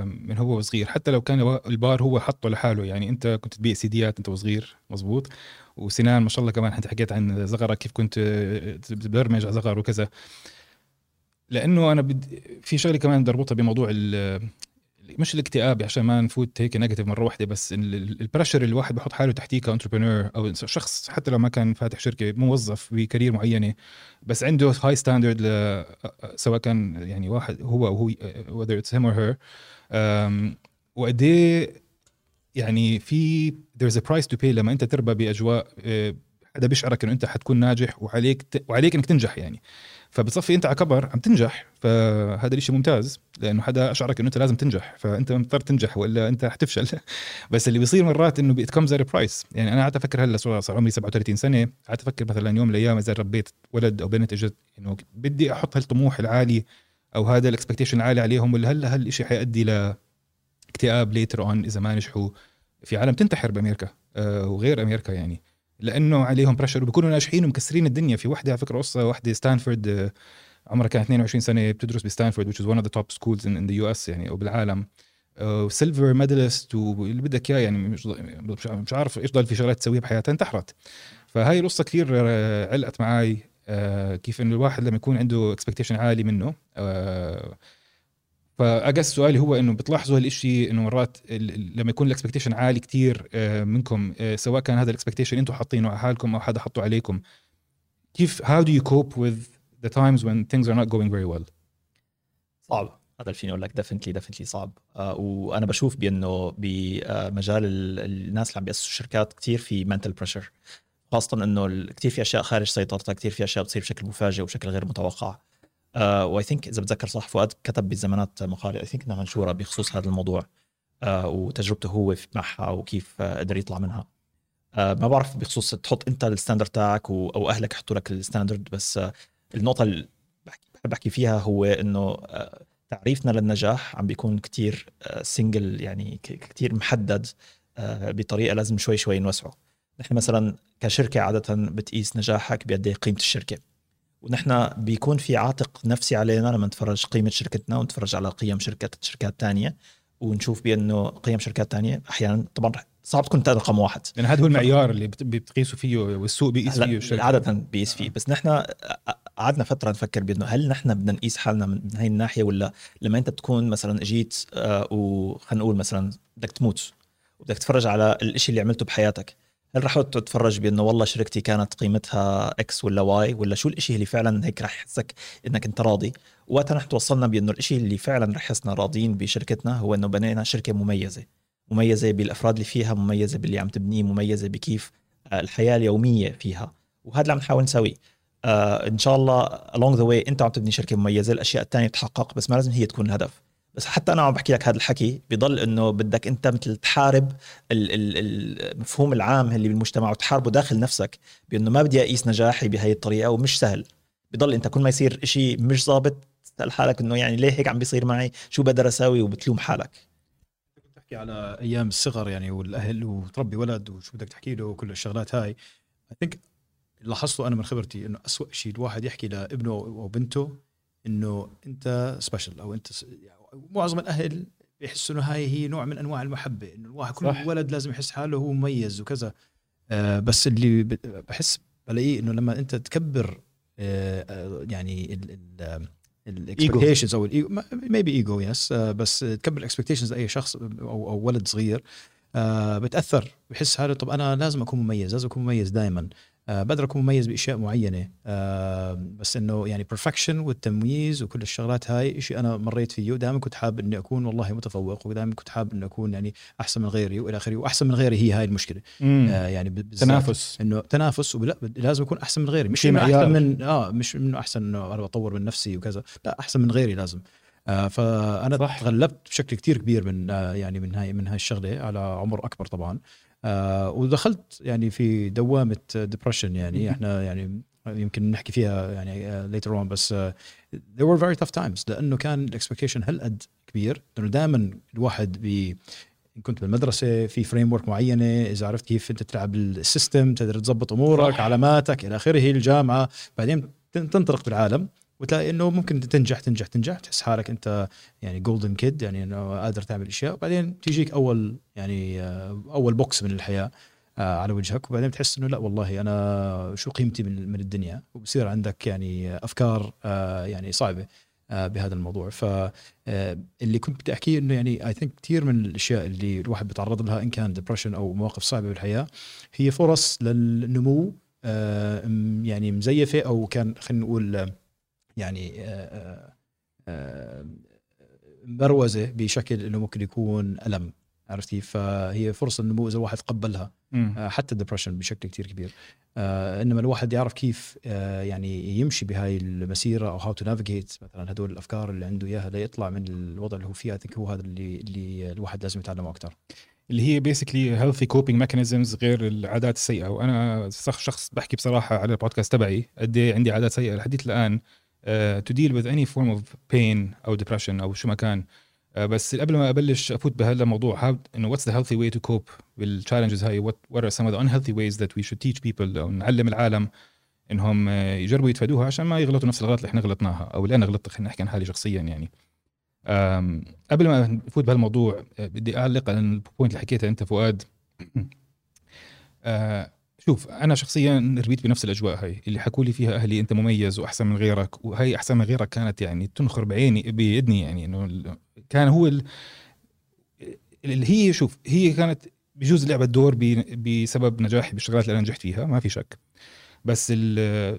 من هو صغير حتى لو كان البار هو حطه لحاله يعني أنت كنت تبيع سيديات أنت وصغير مزبوط وسنان ما شاء الله كمان انت حكيت عن زغرك كيف كنت بتبرمج على زغر وكذا. لأنه أنا بدي في شغلة كمان بدي اربطها بموضوع مش الاكتئاب عشان ما نفوت هيك negative مرة واحدة بس ال pressure اللي الواحد بحط حاله تحتيه ك entrepreneur أو شخص حتى لو ما كان فاتح شركة موظف ب career معينة بس عنده high standard سواء كان يعني واحد هو أو هو whether it's him or her وقد إيه يعني في there's a price to pay لما أنت تربى بأجواء آه، حدا بيشعرك إنه أنت حتكون ناجح وعليك وعليك إنك تنجح يعني. فبتصفي أنت على كبر عم تنجح فهذا الشيء ممتاز لأنه حدا أشعرك إنه أنت لازم تنجح فأنت مضطر تنجح والا أنت حتفشل بس اللي بيصير مرات إنه بي it comes with a price يعني أنا قعدت أفكر هلأ صار عمري 37 سنة قعدت أفكر مثلا يوم من الأيام إذا ربيت ولد أو بنت إجت إنه بدي أحط هالطموح العالي أو هذا ال expectation العالي عليهم ولا هلأ هالشيء حيؤدي ل اكتئاب later on إذا ما نجحوا. في عالم بتنتحر بأمريكا آه وغير أمريكا يعني. لأنه عليهم pressure وبيكونوا ناجحين ومكسرين الدنيا. في وحدة على فكرة قصة وحدة ستانفورد آه، عمرها كانت 22 سنة بتدرس بستانفورد which is one of the top schools in, in the US يعني وبالعالم و silver medalist واللي بدك إياه يعني مش مش عارف إيش ضل في شغلات تسويها بحياتها انتحرت. فهاي القصة كثير آه، علقت معي آه، كيف إنه الواحد لما يكون عنده expectation عالي منه ف I guess سؤالي هو إنه بتلاحظوا هالشيء إنه مرات لما يكون ال expectation عالي كتير آه، منكم آه، سواء كان هذا ال expectation أنتم حاطينه على حالكم أو حدا حطه عليكم. كيف how do you cope with the times when things are not going very well صعب. هذا فيني أقول لك definitely definitely صعب. آه وأنا بشوف بأنه بمجال الناس اللي عم بيأسسوا شركات كثير في mental pressure خاصة إنه كثير في أشياء خارج سيطرتك كثير في أشياء بتصير بشكل مفاجئ وبشكل غير متوقع. و I think إذا بتذكر صح فؤاد كتب بالزمانات مقالة I think إنها منشورة بخصوص هذا الموضوع آه وتجربته هو معها وكيف آه قدر يطلع منها. آه ما بعرف بخصوص تحط أنت ال standard تاعك أو أهلك يحطوا لك ال standard بس آه النقطة اللي بحب أحكي فيها هو إنه آه تعريفنا للنجاح عم بيكون كتير سنجل آه، يعني كتير محدد آه، بطريقة لازم شوي شوي نوسعه. نحن مثلا كشركة عادة بتقيس نجاحك بقد قيمة الشركة. ونحن بيكون في عاتق نفسي علينا لما نتفرج قيمة شركتنا ونتفرج على قيم شركات شركات ثانية ونشوف بأنه قيم شركات ثانية أحيانا طبعا صعب تكون رقم واحد يعني هذا هو المعيار اللي بتقيسوا فيه والسوق بيقيس فيه الشركة. عادة بيقيس فيه بس نحن قعدنا فترة نفكر بأنه هل نحن بدنا نقيس حالنا من هاي الناحية ولا لما أنت تكون مثلا أجيت آه وخلينا نقول مثلا بدك تموت وبدك تتفرج على الشيء اللي عملته بحياتك هل رح تتفرج بأنه والله شركتي كانت قيمتها X ولا Y ولا شو الشيء اللي فعلا هيك رح يحسك إنك أنت راضي؟ وقتها نحن توصلنا بأنه الشيء اللي فعلا رح يحسنا راضيين بشركتنا هو إنه بنينا شركة مميزة. مميزة بالأفراد اللي فيها مميزة باللي عم تبنيه مميزة بكيف الحياة اليومية فيها. وهذا اللي عم نحاول نسويه. آه إن شاء الله along the way أنت عم تبني شركة مميزة الأشياء الثانية تتحقق بس ما لازم هي تكون الهدف. بس حتى أنا عم بحكي لك هذا الحكي بضل إنه بدك أنت مثل تحارب المفهوم العام اللي بالمجتمع وتحاربه داخل نفسك بإنه ما بدي أقيس نجاحي بهي الطريقة ومش سهل. بضل أنت كل ما يصير شيء مش ظابط تسأل حالك إنه يعني ليه هيك عم بيصير معي؟ شو بقدر أساوي؟ وبتلوم حالك. كنت تحكي على أيام الصغر يعني والأهل وتربي ولد وشو بدك تحكي له وكل الشغلات هاي. اي ثينك لاحظته أنا من خبرتي إنه أسوأ شيء الواحد يحكي لابنه أو بنته إنه أنت سبيشل أو أنت معظم الأهل بيحسوا إنه هاي هي نوع من أنواع المحبة إنه الواحد كل صح. ولد لازم يحس حاله هو مميز وكذا. آه بس اللي بحس بلاقيه إنه لما أنت تكبر آه, آه، يعني ال expectations أو maybe ego يس بس تكبر ال expectations لأي شخص أو أو ولد صغير. آه بتأثر بحس حاله طب أنا لازم أكون مميز لازم أكون مميز دائما بقدر اكون مميز بأشياء معينة. آه بس إنه يعني perfection والتمييز وكل الشغلات هاي شيء أنا مريت فيه ودائما كنت حابب إني أكون والله متفوق ودائما كنت حابب إني أكون يعني أحسن من غيري وإلى آخره وأحسن من غيري هي هاي المشكلة. آه يعني تنافس. إنه تنافس ولا لازم أكون أحسن من غيري مش إنه أحسن من آه مش إنه أحسن إنه أنا بطور من نفسي وكذا لا أحسن من غيري لازم. آه فأنا صح. تغلبت بشكل كتير كبير من آه يعني من هاي من هاي الشغلة على عمر أكبر طبعا. آه ودخلت يعني في دوامة depression يعني. إحنا يعني يمكن نحكي فيها يعني later uh, on بس uh, there were very tough times. لأنه كان ال expectation هالقد كبير. لأنه دائما الواحد بي كنت بالمدرسة في framework معينة إذا عرفت كيف أنت تلعب ال system تقدر تظبط أمورك. علاماتك إلى آخره الجامعة بعدين تنطلق بالعالم. وتلاقي إنه ممكن تنجح تنجح تنجح تحس حالك أنت يعني golden kid يعني إنه قادر تعمل أشياء وبعدين تيجيك أول يعني آه، أول بوكس من الحياة آه، على وجهك وبعدين بتحس إنه لا والله أنا شو قيمتي من, من الدنيا؟ وبصير عندك يعني أفكار آه، يعني صعبة بهذا الموضوع. فاللي كنت بدي أحكيه إنه يعني I think كثير من الأشياء اللي الواحد بيتعرض لها إن كان depression أو مواقف صعبة بالحياة هي فرص للنمو يعني مزيفة أو كان خلينا نقول يعني آه، آه، آه، مبروزه بشكل إنه ممكن يكون ألم عرفتي؟ فهي فرصة النمو إذا الواحد تقبلها حتى ال depression بشكل كتير كبير. إنما الواحد يعرف كيف يعني يمشي بهاي المسيرة أو how to navigate مثلا هدول الأفكار اللي عنده إياها ليطلع من الوضع اللي هو فيه. هو هذا اللي اللي الواحد لازم يتعلمه أكثر اللي هي basically healthy coping mechanisms غير العادات السيئة. وأنا شخص بحكي بصراحة على البودكاست تبعي قد إيه عندي عادات سيئة. لحديث الآن to deal with any form of pain أو depression أو شو ما كان. uh, بس قبل ما أبلش أفوت بهذا الموضوع إنه what's the healthy way to cope بال challenges هاي؟ what are some of the unhealthy ways that we should teach people أو نعلم العالم إنهم uh, يجربوا يتفادوها عشان ما يغلطوا نفس الغلط اللي إحنا غلطناها أو اللي أنا غلطت خلينا نحكي عن حالي شخصيا يعني. قبل ما نفوت بهالموضوع بدي أعلق على ال point اللي حكيتها أنت فؤاد. شوف أنا شخصيا ربيت بنفس الأجواء هاي اللي حكوا لي فيها أهلي أنت مميز وأحسن من غيرك وهي أحسن من غيرك كانت يعني تنخر بعيني باذني يعني إنه كان هو اللي هي شوف هي كانت بجوز لعبت دور بسبب نجاحي بالشغلات اللي أنا نجحت فيها ما في شك. بس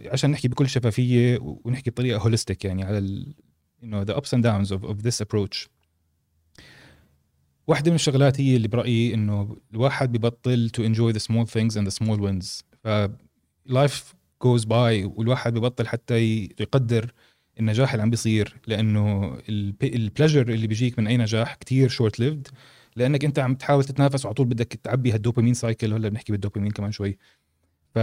عشان نحكي بكل شفافية ونحكي بطريقة holistic يعني على the ups and downs of, of this approach. واحدة من الشغلات هي اللي برأيي إنه الواحد ببطل to enjoy the small things and the small wins. ف life goes by والواحد ببطل حتى يقدر النجاح اللي عم بيصير لأنه ال pleasure اللي بيجيك من أي نجاح كتير short-lived لأنك أنت عم تحاول تتنافس وعلى طول بدك تعبي هال dopamine cycle هلأ بنحكي بالدوبامين كمان شوي. ف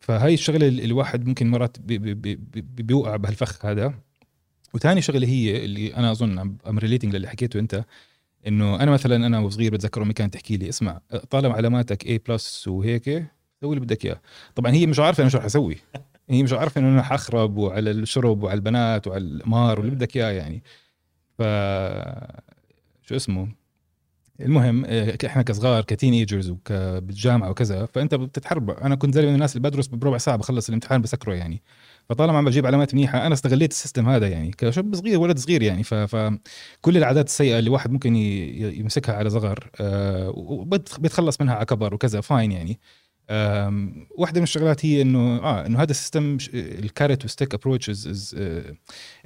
فهاي الشغلة الواحد ممكن مرات بي بي بي بي بيوقع بهالفخ هذا. وثاني شغلة هي اللي أنا أظن I'm relating للي حكيته أنت إنه أنا مثلا أنا وصغير بتذكر امي كانت تحكي لي اسمع طالما علاماتك A plus وهيك سوي اللي بدك إياه. طبعا هي مش عارفة أنا شو رح أسوي. هي مش عارفة إنه أنا حخرب وعلى الشرب وعلى البنات وعلى القمار واللي بدك إياه يعني. ف شو اسمه؟ المهم آه، إحنا كصغار ك teenagers وبالجامعه وكذا فأنت بتتحرب. أنا كنت زي من الناس اللي بدرس بربع ساعة بخلص الامتحان بسكره يعني. فطالما عم بجيب علامات منيحة أنا استغليت ال system هذا يعني كشاب صغير ولد صغير يعني. فكل العادات السيئة اللي واحد ممكن يمسكها على صغر آه، وبيتخلص منها على كبر وكذا fine يعني واحدة من الشغلات هي إنه آه إنه هذا ال system ال carrot و stick approach is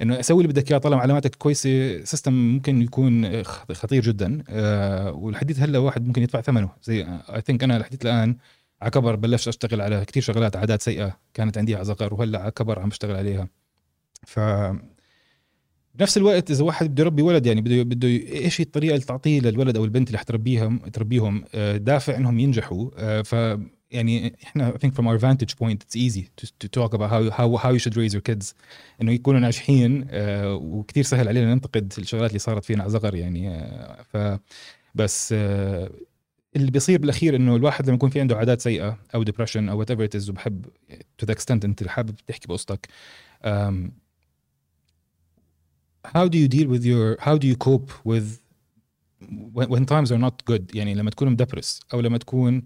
إنه أسوي اللي بدك إياه طالما علاماتك كويسة system ممكن يكون آه، خطير جدا آه ولحديت هلأ واحد ممكن يدفع ثمنه زي I think أنا لحديت الآن على كبر بلشت أشتغل على كثير شغلات عادات سيئة كانت عندي على صغر وهلأ على كبر عم بشتغل عليها. ف بنفس الوقت إذا واحد بده يربي ولد يعني بده بده إيش هي الطريقة اللي تعطيه للولد أو البنت اللي حتربيهم تربيهم؟ آه، دافع إنهم ينجحوا. آه، ف يعني إحنا I think from our vantage point it's easy to, to talk about how how how you should raise your kids. إنه يكونوا ناجحين آه، وكثير سهل علينا ننتقد الشغلات اللي صارت فينا على صغر يعني ف بس اللي بيصير بالأخير إنه الواحد لما يكون في عنده عادات سيئة أو depression أو whatever it وبحب to the extent أنت حابب تحكي بقصتك um, how do you deal with your how do you cope with when, when times are not good يعني لما تكون مدبرس أو لما تكون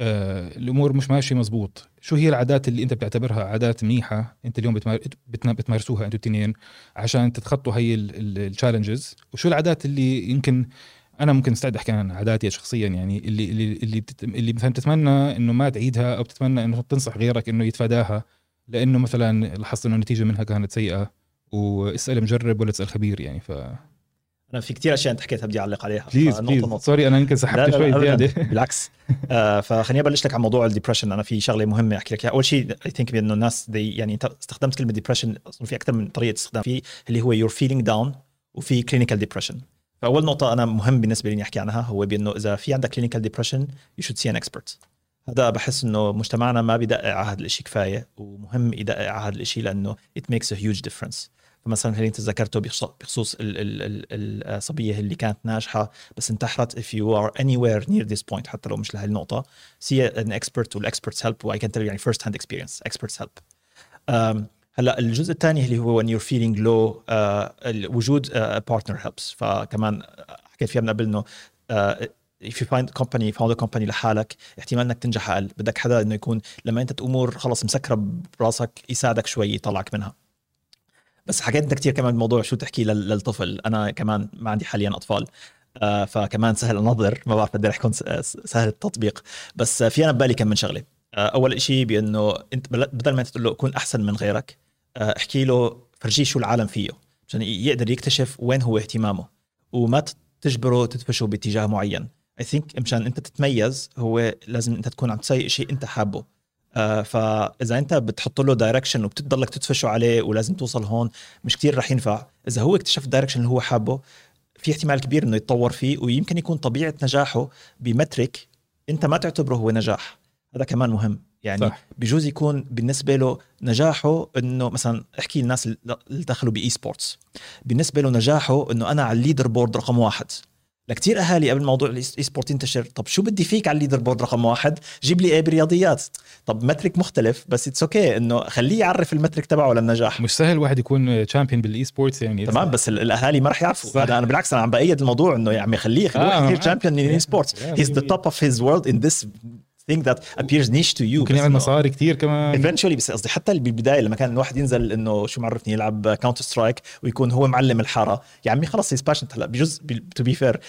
آه الأمور مش ماشية مزبوط شو هي العادات اللي أنت بتعتبرها عادات منيحة أنت اليوم بتمار... بتمارسوها أنتوا الاثنين عشان تتخطوا هي ال challenges وشو العادات اللي يمكن أنا ممكن أستعد أحكي عن عاداتي شخصيا يعني اللي اللي اللي, بتت... اللي مثلا بتتمنى إنه ما تعيدها أو بتتمنى إنه تنصح غيرك إنه يتفاداها لأنه مثلا لاحظت إنه النتيجة منها كانت سيئة واسأل مجرب ولا تسال خبير يعني ف أنا في كثير أشياء أنت حكيتها بدي أعلق عليها please please. sorry أنا يمكن سحبت شوي. زيادة بالعكس آه فخليني أبلش لك عن موضوع ال depression أنا في شغلة مهمة أحكي لك إياها أول شيء I think بأنه الناس دي يعني أنت استخدمت كلمة depression في أكثر من طريقة استخدام في اللي هو you're feeling down وفي clinical depression فأول نقطة أنا مهم بالنسبة لي أحكي عنها هو بأنه إذا في عندك clinical depression you should see an expert هذا بحس إنه مجتمعنا ما بيدقق على هذا الشيء كفاية ومهم يدقق على هذا الشيء لأنه it makes a huge difference. فمثلا اللي انت ذكرته بخص- بخصوص ال- ال- ال- الصبية اللي كانت ناجحة بس انتحرت if you are anywhere near this point حتى لو مش لهي النقطة. See an expert وال experts help و I can tell you يعني hand experience experts help. Um, هلا الجزء الثاني اللي هو when you're feeling low uh, وجود uh, partner helps. فكمان حكيت فيها من قبل إنه if you find company found a company لحالك احتمال إنك تنجح أقل. بدك حدا إنه يكون لما أنت تامور خلص مسكرة براسك يساعدك شوي يطلعك منها. بس حكيت انت كثير كمان بموضوع شو تحكي لل- للطفل. أنا كمان ما عندي حاليا أطفال آه، فكمان سهل أنظر. ما بعرف قد إيه رح يكون سهل التطبيق. بس آه، في أنا ببالي كم من شغلة. آه، أول شيء بإنه أنت بدل ما تقول له كون أحسن من غيرك آه، احكي له فرجيه شو العالم فيه عشان يقدر يكتشف وين هو اهتمامه وما تجبره تدفشه باتجاه معين. I think مشان انت تتميز هو لازم انت تكون عم تسوي شيء انت حابه. آه، فإذا انت بتحط له direction وبتضلك تدفشه عليه ولازم توصل هون مش كتير رح ينفع. إذا هو اكتشف ال direction اللي هو حابه في احتمال كبير إنه يتطور فيه ويمكن يكون طبيعة نجاحه ب metric انت ما تعتبره هو نجاح. هذا كمان مهم. يعني صح. بجوز يكون بالنسبة له نجاحه إنه مثلا أحكي الناس اللي دخلوا ب esports بالنسبة له نجاحه إنه أنا على ال leaderboard رقم واحد. لكتير أهالي قبل موضوع ال esport ينتشر طب شو بدي فيك على ال leaderboard رقم واحد؟ جيب لي إيه برياضيات. طب metric مختلف بس it's okay okay إنه خليه يعرف ال metric تبعه للنجاح. مش سهل واحد يكون champion بال esports يعني. تمام بس ال- الأهالي ما رح يعرفوا. أنا بالعكس أنا عم بأيد الموضوع إنه يا عمي خليه خليه آه، يصير. champion in Yeah. sports he's the. top of his world in this thing that appears niche to you ممكن يعمل مصاري كتير كمان. eventually بس قصدي حتى بالبداية لما كان الواحد ينزل إنه شو معرفني يلعب Counter-Strike ويكون هو معلم الحارة. يا عمي خلص he's passionate هلا بجوز to be fair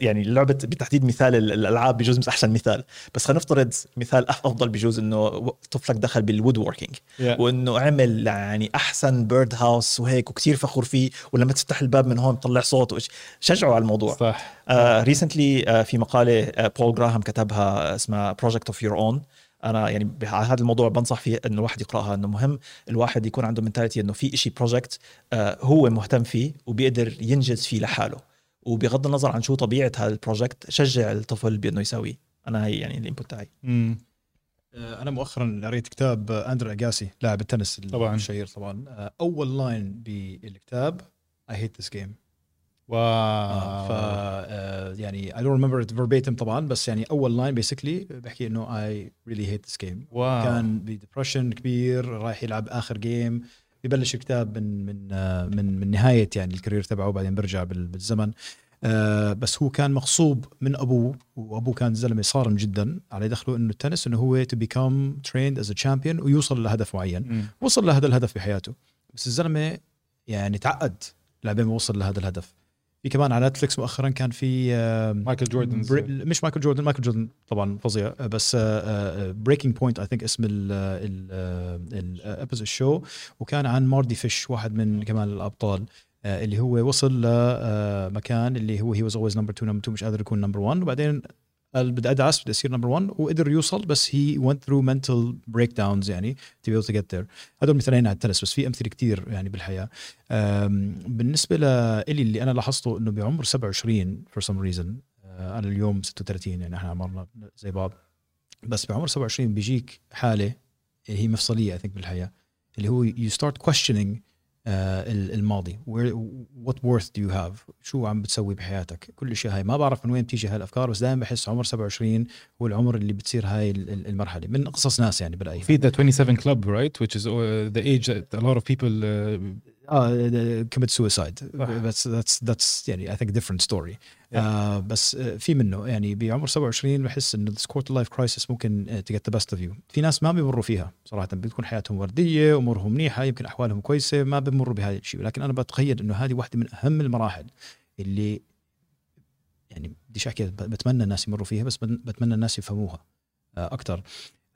يعني لعبة بالتحديد مثال ال- الألعاب بجوز مش أحسن مثال. بس خلينا نفترض مثال أفضل بجوز إنه طفلك دخل بال woodworking Yeah. وإنه عمل يعني أحسن birdhouse وهيك وكثير فخور فيه ولما تفتح الباب من هون بطلع صوت شجعوا على الموضوع. صح. recently uh, في مقالة uh, بول جراهام كتبها اسمها Project of Your Own أنا يعني على هذا الموضوع بنصح فيه إنه الواحد يقرأها إنه مهم الواحد يكون عنده mentality إنه في إشي project هو مهتم فيه وبيقدر ينجز فيه لحاله. وبغض النظر عن شو طبيعة هذا ال project شجع الطفل بإنه يسويه. أنا هي يعني ال input تاعي. آه، أنا مؤخرا قريت كتاب آه، أندرو اجاسي لاعب التنس طبعاً. الشهير طبعا. آه، أول لاين بالكتاب I hate this game واو ف آه، يعني I don't remember it verbatim طبعا بس يعني أول لاين بيسكلي بحكي إنه I really hate this game. واو. كان بديبرشن كبير رايح يلعب آخر جيم ببلش الكتاب من من آه، من من نهاية يعني الكارير تبعه وبعدين برجع بال- بالزمن. آه، بس هو كان مغصوب من أبوه وأبوه كان زلمة صارم جدا على دخله إنه التنس إنه هو to become trained as a champion ويوصل لهدف معين. مم. وصل لهذا الهدف بحياته. بس الزلمة يعني تعقد لعبين ما وصل لهذا الهدف. في كمان على نتفلكس مؤخرا كان في آه، مايكل جوردن بري... مش مايكل جوردن مايكل جوردن طبعا فظيع بس Breaking Point I think اسم ال episode شو وكان عن Mardy Fish واحد من كمان الأبطال آه، اللي هو وصل لمكان اللي هو he was always number 2 number 2 مش قادر يكون number 1 وبعدين قال بدي ادعس بدي اصير number 1 وقدر يوصل بس هي went through mental breakdowns يعني to be able to get there. هدول مثالين على التنس بس في أمثلة كتير يعني بالحياة. بالنسبة لإلي اللي أنا لاحظته إنه بعمر 27 for some reason آه، أنا اليوم 36 يعني إحنا عمرنا زي بعض. بس بعمر 27 بيجيك حالة هي مفصلية اي بالحياة اللي هو you start questioning الماضي. Where, what worth do you have? شو عم بتسوي بحياتك؟ كل الاشياء هاي. ما بعرف من وين بتيجي هاي الأفكار بس دائما بحس عمر 27 هو العمر اللي بتصير هاي ال- ال- المرحلة. من قصص ناس يعني برأيي. في the 27 club right which is uh, the age that a lot of people uh, آه commit suicide بس that's that's يعني I think different story بس في منه. يعني بعمر 27 بحس انه this quarter life crisis ممكن to get the best of you في ناس ما بيمروا فيها صراحة. بتكون حياتهم وردية أمورهم منيحة يمكن أحوالهم كويسة ما بيمروا بهذا الشيء. ولكن أنا بتخيل إنه هذه واحدة من أهم المراحل اللي يعني بديش أحكي بتمنى الناس يمروا فيها بس بتمنى الناس يفهموها uh, أكثر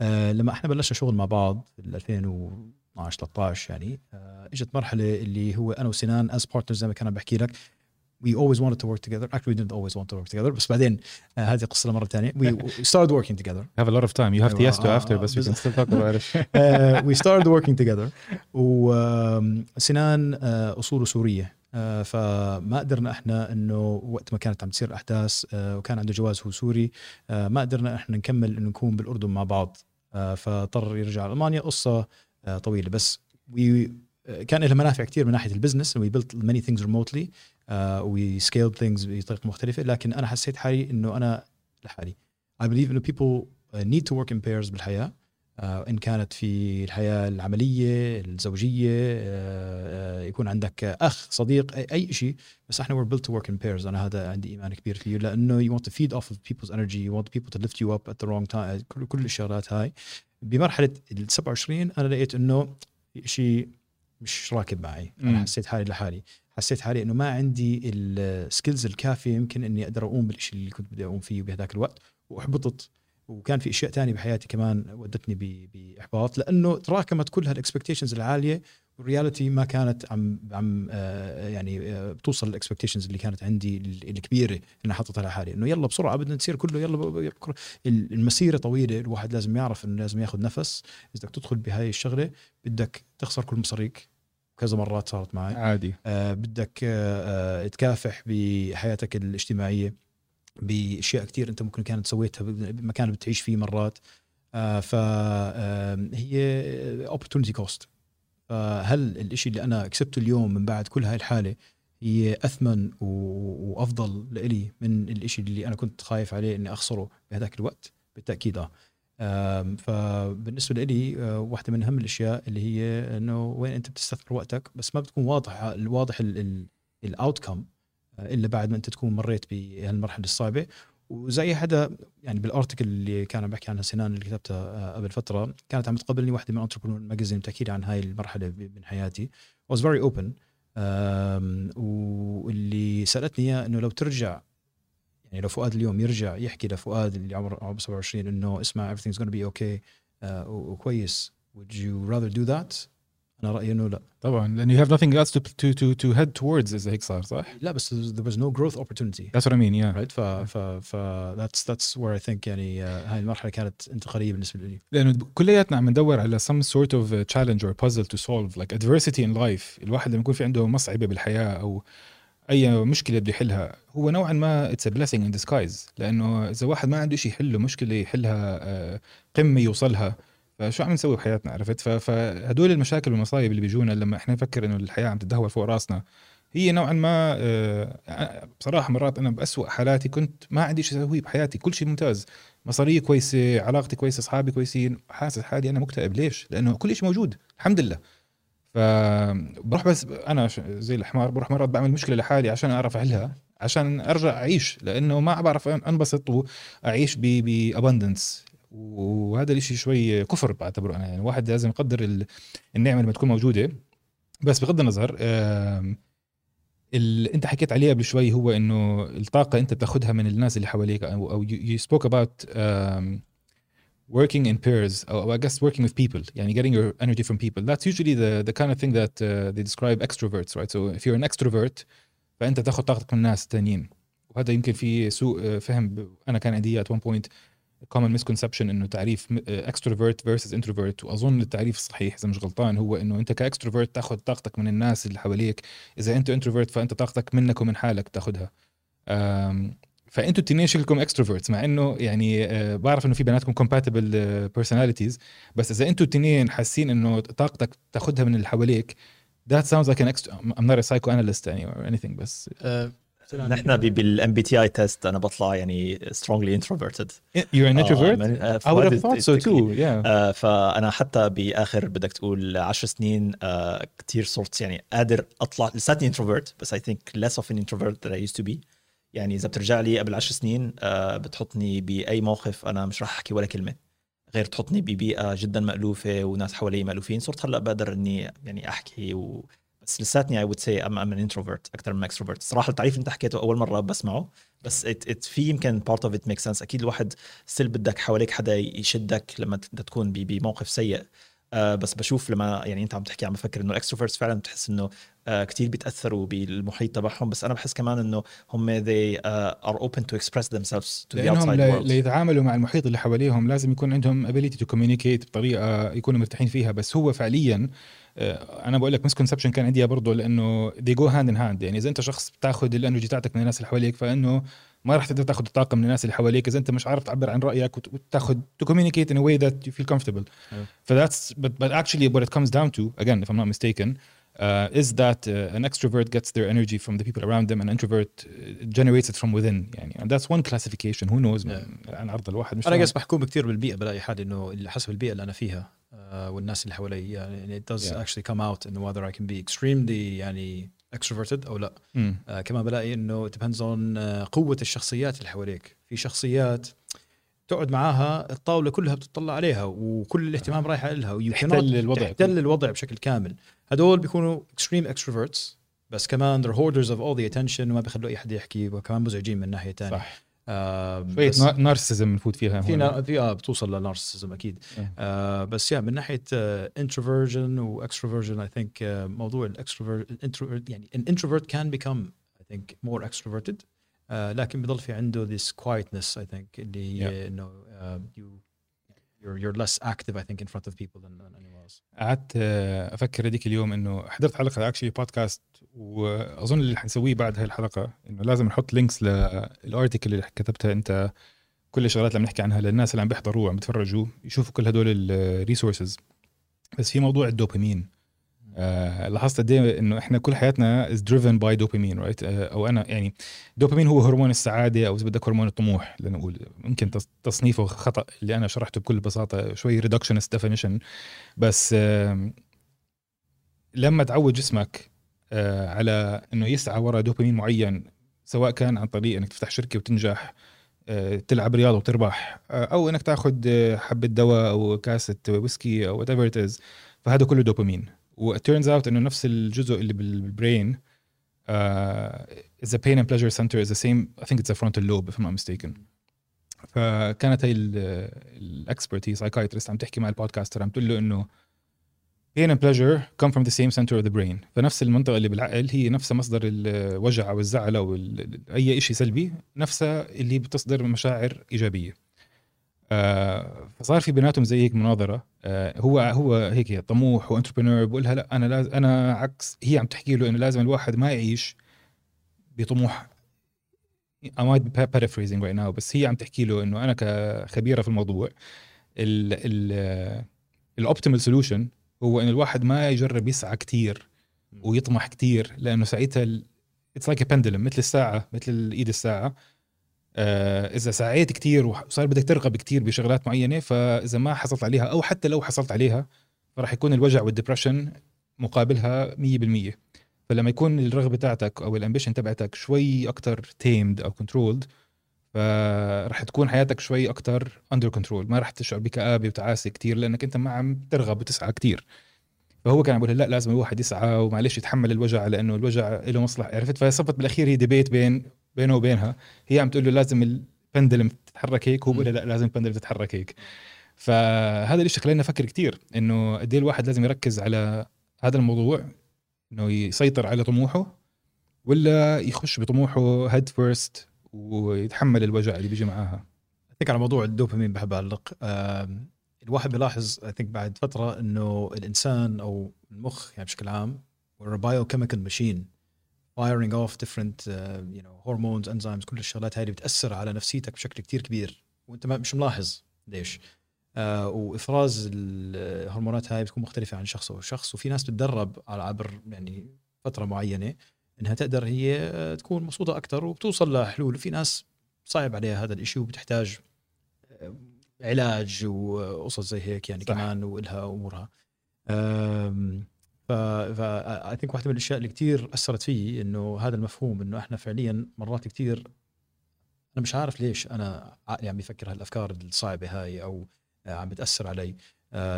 uh, لما إحنا بلشنا شغل مع بعض بال 2000 12 13 يعني. آه، إجت مرحلة اللي هو أنا وسنان از بارتنرز زي ما كان عم بحكي لك وي اولويز wanted تو ورك توجذر اكشلي we didn't اولويز want تو ورك توجذر بس بعدين uh, هذه قصة مرة ثانية. وي ستارت وركينج توجذر هاف ا لوت اوف تايم يو هاف تو يس تو افتر بس وي still talk about it. uh, وسنان أصوله سورية. Uh, فما قدرنا إحنا إنه وقت ما كانت عم تصير احداث uh, وكان عنده جواز هو سوري uh, ما قدرنا إحنا نكمل إنه نكون بالأردن مع بعض. فاضطر يرجع المانيا قصة طويلة. بس we كان لها منافع كثير من ناحية ال business built many things remotely. uh, we scaled things بطريقة مختلفة. لكن أنا حسيت حالي إنه أنا لحالي. I believe إنه uh, need to work in pairs بالحياة. آه، إن كانت في الحياة العملية الزوجية آه، آه، يكون عندك أخ صديق اي أي شيء بس إحنا we're built to work in pairs. أنا هذا عندي إيمان كبير فيه. لأنه want to feed off of people's energy. You want people to lift you up at the wrong time كل كل الشغلات هاي. بمرحلة ال 27 أنا لقيت إنه شيء مش راكب معي. أنا مم. حسيت حالي لحالي. حسيت حالي إنه ما عندي السكيلز الكافية يمكن إني أقدر أقوم بالشيء اللي كنت بدي أقوم فيه بهذاك الوقت. واحبطت وكان في أشياء تانية بحياتي كمان ودتني بإحباط لأنه تراكمت كل هال expectations العالية وال reality ما كانت عم عم آه، يعني آه، بتوصل لل expectations اللي كانت عندي ال- الكبيرة اللي حاططها لحالي. إنه يلا بسرعة بدنا نصير كله يلا المسيرة طويلة الواحد لازم يعرف إنه لازم ياخذ نفس. إذا بدك تدخل بهاي الشغلة بدك تخسر كل مصاريك. كذا مرات صارت معي. عادي. آه، بدك آه، آه، تكافح بحياتك الاجتماعية. بأشياء كثير أنت ممكن كانت سويتها بمكان بتعيش فيه مرات. فهي opportunity كوست فهل الإشي اللي أنا كسبته اليوم من بعد كل هاي الحالة هي أثمن وأفضل لإلي من الإشي اللي أنا كنت خايف عليه إني أخسره بهذاك الوقت؟ بالتأكيد آه. فبالنسبة لي آه، واحدة من أهم الأشياء اللي هي إنه وين أنت بتستثمر وقتك بس ما بتكون واضح الواضح الاوتكم إلا بعد ما أنت تكون مريت بهالمرحلة الصعبة. وزي حدا يعني بالارتكل اللي كان عم بحكي عنها سنان اللي كتبتها آه، قبل فترة كانت عم تقابلني واحدة من انتربرنور ماجازين بتحكي لي عن هاي المرحلة من حياتي. Was very open. واللي سألتني إياه إنه لو ترجع يعني لو فؤاد اليوم يرجع يحكي لفؤاد اللي عمره عمره 27 إنه اسمع everything's gonna be okay uh, وكويس would you rather do that أنا رأيي إنه لا. طبعا لأن you have nothing else to to to to head towards إذا هيك صار صح؟ لا بس there was no growth opportunity. That's what I mean yeah. Right ف ف ف that's that's where I think يعني uh, هاي المرحلة كانت انتقالية بالنسبة لي. لأنه كلياتنا عم ندور على some sort of challenge or puzzle to solve like adversity in life. الواحد لما يكون في عنده مصعبة بالحياة أو أي مشكلة بده يحلها هو نوعا ما اتس blessing in disguise. لأنه إذا واحد ما عنده شيء يحله مشكلة يحلها آه، قمة يوصلها فشو عم نسوي بحياتنا عرفت؟ فهدول المشاكل والمصايب اللي بيجونا لما إحنا نفكر إنه الحياة عم تدهور فوق راسنا هي نوعا ما آه، بصراحة مرات أنا بأسوأ حالاتي كنت ما عندي شيء أسويه بحياتي كل شيء ممتاز. مصاريه كويسة علاقتي كويسة أصحابي كويسين حاسس حالي أنا مكتئب. ليش؟ لأنه كل شيء موجود الحمد لله. فبروح بس أنا زي الحمار بروح مرات بعمل مشكلة لحالي عشان أعرف أحلها عشان أرجع أعيش لأنه ما بعرف أنبسط وأعيش بابندنس وهذا الشيء شوي كفر بعتبره أنا يعني الواحد لازم يقدر النعمة لما تكون موجودة. بس بغض النظر اللي أنت حكيت عليه قبل شوي هو إنه الطاقة أنت بتاخذها من الناس اللي حواليك أو أو you spoke about working in pairs or I guess working with people يعني getting your energy from people. That's usually the the kind of thing that uh, they describe extroverts right? So if you're an extrovert فأنت تاخذ طاقتك من الناس الثانيين وهذا يمكن في سوء فهم أنا كان عندي at one point. Common misconception إنه تعريف extrovert versus introvert وأظن التعريف الصحيح إذا مش غلطان هو إنه أنت ك extrovert تأخذ طاقتك من الناس اللي حواليك. إذا أنت introvert فأنت طاقتك منك ومن حالك تأخذها. فأنتوا الاثنين شكلكم extroverts مع إنه يعني آه بعرف إنه في بيناتكم compatible personalities بس إذا أنتوا الاثنين حاسين إنه طاقتك تأخذها من اللي حواليك that sounds like an extra I'm not a psychoanalyst يعني or anything بس uh, نحن بال MBTI test أنا بطلع يعني strongly introverted. You're an introvert? uh, I would have thought so too yeah. uh, فأنا حتى بآخر بدك تقول 10 سنين uh, كثير صرت يعني قادر أطلع لساتني introvert بس I think less of an introvert than I used to be. يعني إذا بترجع لي قبل عشر سنين آه، بتحطني بأي موقف أنا مش راح أحكي ولا كلمة. غير تحطني ببيئة جدا مألوفة وناس حوالي مألوفين صرت هلأ بقدر إني يعني أحكي و... بس لساتني I would say I'm I'm an introvert أكثر من extrovert صراحة التعريف اللي أنت حكيته أول مرة بسمعه بس it it في يمكن part of it make sense أكيد الواحد still بدك حواليك حدا يشدك لما تكون بموقف سيء. آه بس بشوف لما يعني أنت عم تحكي عم بفكر إنه ال extroverts فعلا بتحس إنه آه كثير بيتأثروا بالمحيط تبعهم. بس أنا بحس كمان إنه هم they are open to express themselves to the outside world. ليتعاملوا مع المحيط اللي حواليهم لازم يكون عندهم ability to communicate بطريقة يكونوا مرتاحين فيها. بس هو فعليا آه، أنا بقول لك misconception كان عندي برضه لأنه they go hand in hand يعني إذا أنت شخص بتاخذ ال energy تاعتك من الناس اللي حواليك فإنه ما راح تقدر تاخذ الطاقة من الناس اللي حواليك. إذا أنت مش عارف تعبر عن رأيك وتاخذ to communicate in way that you feel comfortable ف that's بس actually what comes down to again if I'm not mistaken Uh, is that uh, an extrovert gets their energy from the people around them and an introvert uh, generates it from within. يعني and that's one classification. Who knows yeah. عن عرض الواحد مش أنا قاعد محكوم كثير بالبيئة بلاقي حالي إنه حسب البيئة اللي أنا فيها. Uh, والناس اللي حوالي يعني it does yeah. actually come out in whether I can be extremely يعني extroverted أو لا. آه كمان بلاقي إنه depends on آه قوة الشخصيات اللي حواليك. في شخصيات تقعد معاها الطاولة كلها بتطلع عليها وكل الاهتمام رايح لها تحتل الوضع تحتل الوضع بشكل كامل. هدول بيكونوا extreme extroverts بس كمان they're hoarders of all the attention وما بيخلوا أي حد يحكي وكمان مزعجين من ناحية ثانية صح. آه شوية نارسيزم نفوت فيها في في آه بتوصل ل narcissism أكيد آه بس yeah من ناحية introversion و extroversion I think موضوع ال extrovert يعني can become I think more extroverted آه لكن بضل في عنده this quietness I think اللي yeah. إنه uh, you you're you're less active I think in front of people than, than anyone else. قعدت أفكر هذيك اليوم إنه حضرت حلقة actually podcast وأظن اللي حنسويه بعد هاي الحلقة إنه لازم نحط links لل article اللي كتبتها أنت كل الشغلات اللي عم نحكي عنها للناس اللي عم بيحضروا وعم بيتفرجوا يشوفوا كل هدول ال resources بس في موضوع الدوبامين. آه لاحظت قد إيه إنه إحنا كل حياتنا is driven by dopamine right أو أنا يعني دوبامين هو هرمون السعادة أو إذا بدك هرمون الطموح لنقول. ممكن تصنيفه خطأ اللي أنا شرحته بكل بساطة شوي reductionist definition بس آه لما تعود جسمك على إنه يسعى وراء دوبامين معين سواء كان عن طريق إنك تفتح شركة وتنجح آه، تلعب رياضة وتربح آه، أو إنك تأخذ آه، حبة دواء أو كاسة ويسكي أو whatever فهذا كله dopamine. و turns out إنه نفس الجزء اللي بال brain a pain and pleasure center is the same I think it's a frontal lobe if I'm mistaken. فكانت هي ال expert هي psychiatrist عم تحكي مع ال podcaster عم تقول له إنه pain and pleasure come from the same center of the brain. فنفس المنطقة اللي بالعقل هي نفسها مصدر الوجع أو الزعل أو أي شيء سلبي نفسها اللي بتصدر مشاعر إيجابية. آه فصار في بيناتهم زي هيك مناظرة. آه هو هو هيك طموح و entrepreneur بقولها لا أنا لاز أنا عكس هي عم تحكي له إنه لازم الواحد ما يعيش بطموح. I might be paraphrasing right now بس هي عم تحكي له إنه أنا كخبيرة في الموضوع ال optimal solution هو إن الواحد ما يجرب يسعى كتير ويطمح كتير لأنه ساعتها it's like pendulum مثل الساعة مثل ايد الساعة. آه إذا سعيت كتير وصار بدك ترغب كتير بشغلات معينة فإذا ما حصلت عليها أو حتى لو حصلت عليها فراح يكون الوجع وال depression مقابلها 100% فلما يكون الرغبة تاعتك أو ال ambition تبعتك شوي أكثر tamed أو controlled فراح تكون حياتك شوي أكثر under control ما راح تشعر بكآبة وتعاسة كثير لأنك أنت ما عم ترغب وتسعى كثير فهو كان بيقول لا لازم الواحد يسعى ومعلش يتحمل الوجع لأنه الوجع له مصلحة. عرفت؟ فصفت بالأخير هي debate بين بينه وبينها. هي عم تقول له لازم ال pendulum تتحرك هيك هو بيقول لا لازم ال pendulum تتحرك هيك. فهذا الشيء خلينا نفكر كثير إنه قد إيه الواحد لازم يركز على هذا الموضوع إنه يسيطر على طموحه ولا يخش بطموحه head first ويتحمل الوجع اللي بيجي معاها. اتذكر على موضوع الدوبامين بحب أعلق. الواحد بيلاحظ think بعد فترة إنه الإنسان أو المخ يعني بشكل عام we're a biochemical machine firing off different uh, you know hormones enzymes كل الشغلات اللي بتأثر على نفسيتك بشكل كتير كبير. وأنت مش ملاحظ ليش. آه وإفراز الهرمونات هاي بتكون مختلفة عن شخص وشخص وفي ناس بتدرب على عبر يعني فترة معينة إنها تقدر هي آه، تكون مبسوطه أكثر وبتوصل لحلول. وفي ناس صعب عليها هذا الشيء وبتحتاج آه، علاج وقصص زي هيك يعني صح. كمان والها أمورها. ف اي ثينك واحدة من الأشياء اللي كثير أثرت فيي إنه هذا المفهوم إنه إحنا فعليا مرات كثير أنا مش عارف ليش أنا عقلي عم بفكر هالأفكار الصعبة هاي أو آه، عم بتأثر علي.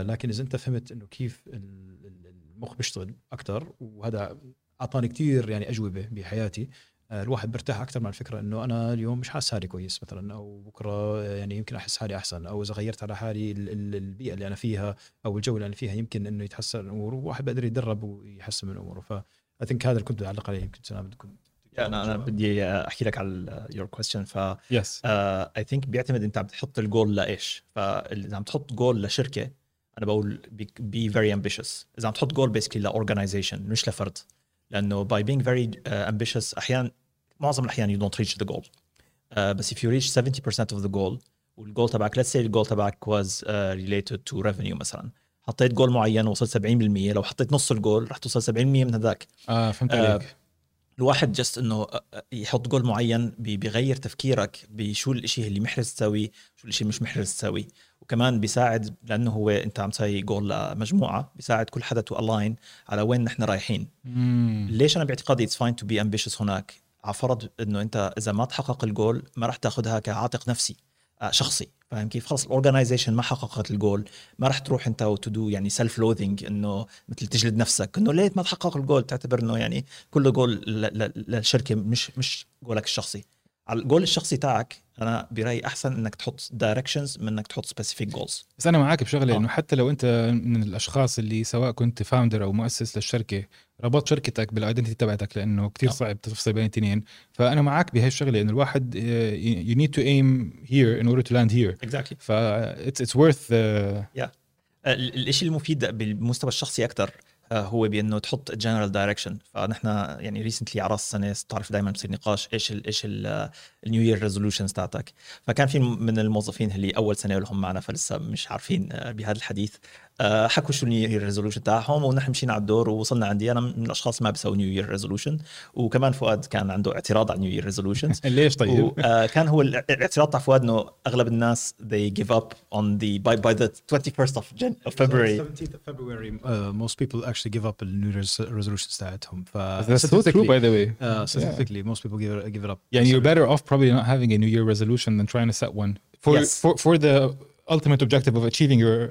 لكن إذا أنت فهمت إنه كيف المخ بيشتغل أكثر وهذا أعطاني كثير يعني أجوبة بحياتي. آه، الواحد برتاح أكثر مع الفكرة إنه أنا اليوم مش حاسس حالي كويس مثلا أو بكرة يعني يمكن أحس حالي أحسن أو إذا غيرت على حالي البيئة اللي أنا فيها أو الجو اللي أنا فيها يمكن إنه يتحسن الأمور وواحد بقدر يتدرب ويحسن من اموره ف I think هذا اللي كنت أعلق عليه يمكن سلام بدكم أنا أنا بدي أحكي لك على your question ف yes I think بيعتمد أنت عم تحط الجول لإيش. فاذا عم تحط جول لشركة أنا بقول be very ambitious إذا عم تحط goal basically ل organization مش لفرد. لأنه by being very uh, ambitious أحيانا معظم الأحيان you don't reach the goal بس if you reach 70% of the goal والجول تبعك let's say الجول تبعك was uh, related to revenue مثلا. حطيت جول معين وصلت 70% لو حطيت نص الجول رح توصل 70% من هذاك. آه فهمت عليك. uh, الواحد just إنه يحط جول معين بيغير تفكيرك بشو الإشي اللي محرز تسوي شو الإشي اللي مش محرز تسوي وكمان بيساعد لأنه هو أنت عم تسوي جول لمجموعة بيساعد كل حدا to align على وين نحن رايحين. مم. ليش أنا باعتقادي it's fine to be ambitious هناك؟ على فرض إنه أنت إذا ما تحقق الجول ما راح تاخذها كعاتق نفسي آه، شخصي فاهم كيف؟ خلص ال organization ما حققت الجول ما راح تروح أنت وت do يعني self loathing إنه مثل تجلد نفسك إنه ليه ما تحقق الجول تعتبر إنه يعني كله جول للشركة مش مش جولك الشخصي. على الجول الشخصي تاعك أنا برأيي أحسن إنك تحط directions من إنك تحط specific goals بس أنا معك بشغلة آه. إنه حتى لو أنت من الأشخاص اللي سواء كنت founder أو مؤسس للشركة ربط شركتك بال identity تبعتك لأنه كتير آه. صعب تفصل بين الاثنين. فأنا معك بهي الشغلة إنه الواحد you need to aim here in order to land here exactly ف it's worth يا الشيء المفيد بالمستوى الشخصي أكثر هو بأنه تحط general direction فنحن يعني recently على رأس السنة تعرف دائما بصير نقاش إيش ال إيش ال new year resolutions تاعتك. فكان في من الموظفين اللي أول سنة لهم معنا فلسه مش عارفين آه، بهذا الحديث آه، حكوا شو ال new year resolution تاعهم ونحن مشينا على الدور ووصلنا عندي أنا من الاشخاص ما بيسووا new year resolution وكمان فؤاد كان عنده اعتراض على نيو يير ريزولوشنز ليش طيب؟ وكان هو الاعتراض تاع فؤاد انه اغلب الناس they give up on the by by the 21st of, Jan of February 17th of February uh, most people actually give up the New Year's resolutions تاعتهم ف That's so true by the way. uh, statistically most people give it, give it up يعني you're better off probably not having a New Year resolution than trying to set one for Yes. for for the ultimate objective of achieving your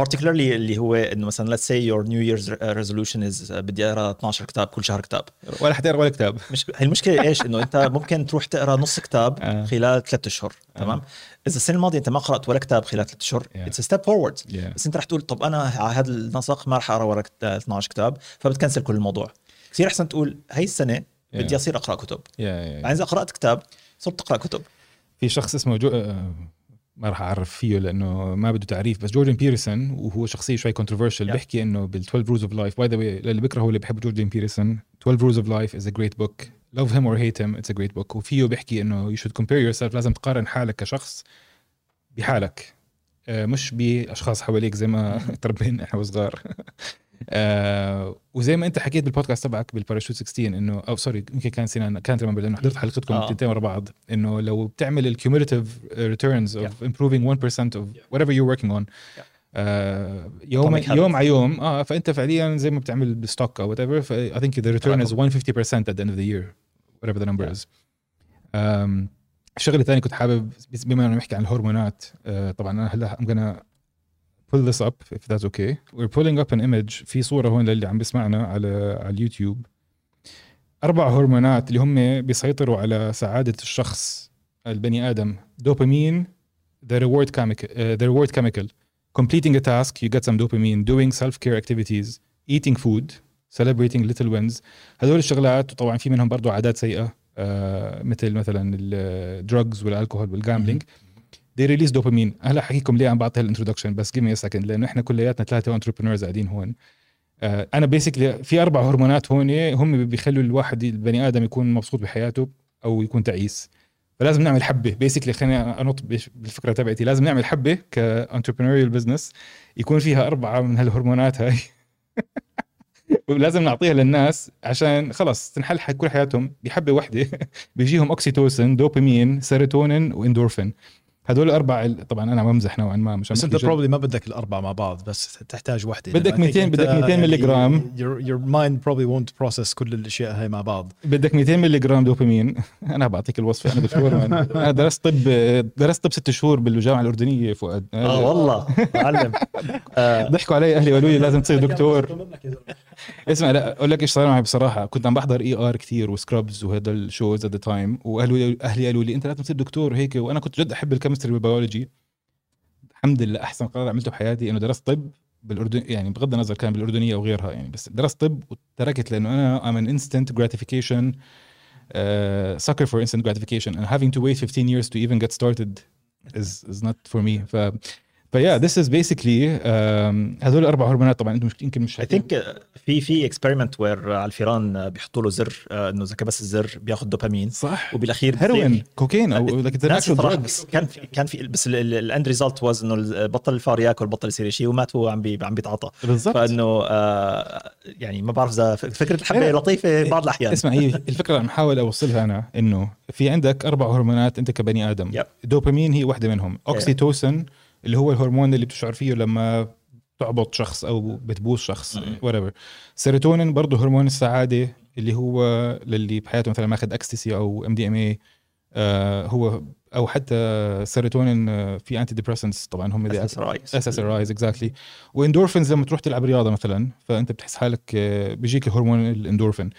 particularly اللي هو إنه مثلا let's say your New Year's resolution is uh, بدي أقرأ 12 كتاب كل شهر كتاب. ولا حتقرأ ولا كتاب. مش هي المشكلة إيش؟ إنه أنت ممكن تروح تقرأ نص كتاب آه. خلال ثلاث أشهر تمام؟ إذا السنة الماضية أنت ما قرأت ولا كتاب خلال ثلاث أشهر. it's step forward. بس أنت رح تقول طب أنا على هذا النسق ما رح أقرأ ولا كت- 12 كتاب فبت cancel كل الموضوع. كثير أحسن تقول هي السنة بدي. أصير أقرأ كتب. بعدين إذا قرأت كتاب صرت تقرأ كتب. في شخص اسمه جو... ما راح أعرف فيه لأنه ما بده تعريف بس جوردن بيرسون وهو شخصية شوي controversial Yeah. بيحكي إنه بال 12 rules of life by the way للي بيكرهوا اللي بيحبوا جوردن بيرسون 12 rules of life is a great book. Love him or hate him it's a great book. وفيه بيحكي إنه you should compare yourself لازم تقارن حالك كشخص بحالك. آه، مش بأشخاص حواليك زي ما تربينا إحنا وصغار. آه وزي ما انت حكيت بالبودكاست تبعك بالباراشوت 16 إنه أو sorry يمكن كان سنان كانت لما لأنه حضرت حلقتكم آه. تنتين ورا بعض إنه لو بتعمل ال cumulative returns of improving 1% of whatever you're working on آه يوم. يوم على يوم آه فأنت فعليا زي ما بتعمل بال stock أو whatever ف I think the return is 150% at the end of the year whatever the number Yeah. is um, الشغلة الثانية كنت حابب بما إنه نحكي عن الهرمونات آه طبعا أنا هلا gonna pull this up if that's okay we're pulling up an image في صوره هون للي عم بيسمعنا على على اليوتيوب أربع هرمونات اللي هم بيسيطروا على سعاده الشخص البني آدم دوبامين the reward chemical uh, the reward chemical completing a task you get some dopamine doing self care activities eating food celebrating little wins هذول الشغلات وطبعا في منهم برضو عادات سيئه آه مثل مثلا ال drugs وال alcohol وال gambling they release dopamine. هلا حكيكم ليه عم بعطي هال introduction بس give me a second لأنه إحنا كلياتنا ثلاثة entrepreneurs قاعدين هون. آه أنا basically في أربع هرمونات هون هم بيخلوا الواحد البني آدم يكون مبسوط بحياته أو يكون تعيس. فلازم نعمل حبة. basically خليني أنط بالفكرة تبعتي. لازم نعمل حبة ك entrepreneurial business يكون فيها أربعة من هالهرمونات هاي. ولازم نعطيها للناس عشان خلص تنحل كل حياتهم بحبة واحدة. بيجيهم oxytocin dopamine serotonin و endorphin هدول الأربع طبعا أنا بمزح نوعا ما مش بس عم انت. probably ما بدك الاربعه مع بعض بس تحتاج واحدة بدك لأنه I think 200 أنت بدك 200 يعني ملي جرام. your, your mind probably won't process كل الأشياء هاي مع بعض. بدك 200 ملي جرام دوبامين. أنا بعطيك الوصفة أنا دكتور. أنا درست طب درست طب ست شهور بالجامعة الأردنية فؤاد آه والله. معلم. ضحكوا علي أهلي وقالوا لي لازم تصير دكتور. اسمع لا أقول لك إيش صار معي بصراحة. كنت عم بحضر ER كثير و Scrubs وهذا ال shows at the time واهلي أهلي قالوا لي أنت لازم تصير دكتور وهيك وأنا كنت جد أحب ال chemistry وال biology الحمد لله أحسن قرار عملته بحياتي إنه درست طب بالاردن يعني بغض النظر كان بالأردنية أو غيرها يعني بس درست طب وتركت لأنه أنا an instant gratification uh, sucker for instant gratification and having to wait 15 years to even get started is is not for me. ف فيا this is basically um, هذول الأربع هرمونات طبعا أنتم يمكن مش I think في في experiment where على الفيران بيحطوا له زر آه، إنه إذا كبس الزر بياخذ دوبامين صح. وبالأخير هيروين كوكين أو بس كان في كان في بس ال end result was إنه بطل الفار ياكل بطل يصير شيء ومات وهو عم بي عم بيتعاطى. بالضبط. فإنه آه يعني ما بعرف إذا فكرة الحبه. لطيفة بعض الأحيان. اسمع هي الفكرة اللي عم حاول أوصلها أنا إنه في عندك أربع هرمونات أنت كبني آدم. Yep. dopamine هي واحدة منهم. oxytocin اللي هو الهرمون اللي بتشعر فيه لما تعبط شخص أو بتبوس شخص whatever. serotonin برضه هرمون السعادة اللي هو للي بحياته مثلا ماخذ اكستسي أو MDMA هو أو حتى سيروتونين آه، في antidepressants طبعا هم. SSRIs exactly و endorphins لما تروح تلعب رياضة مثلا فأنت بتحس حالك آه، بيجيك هرمون الإندورفين.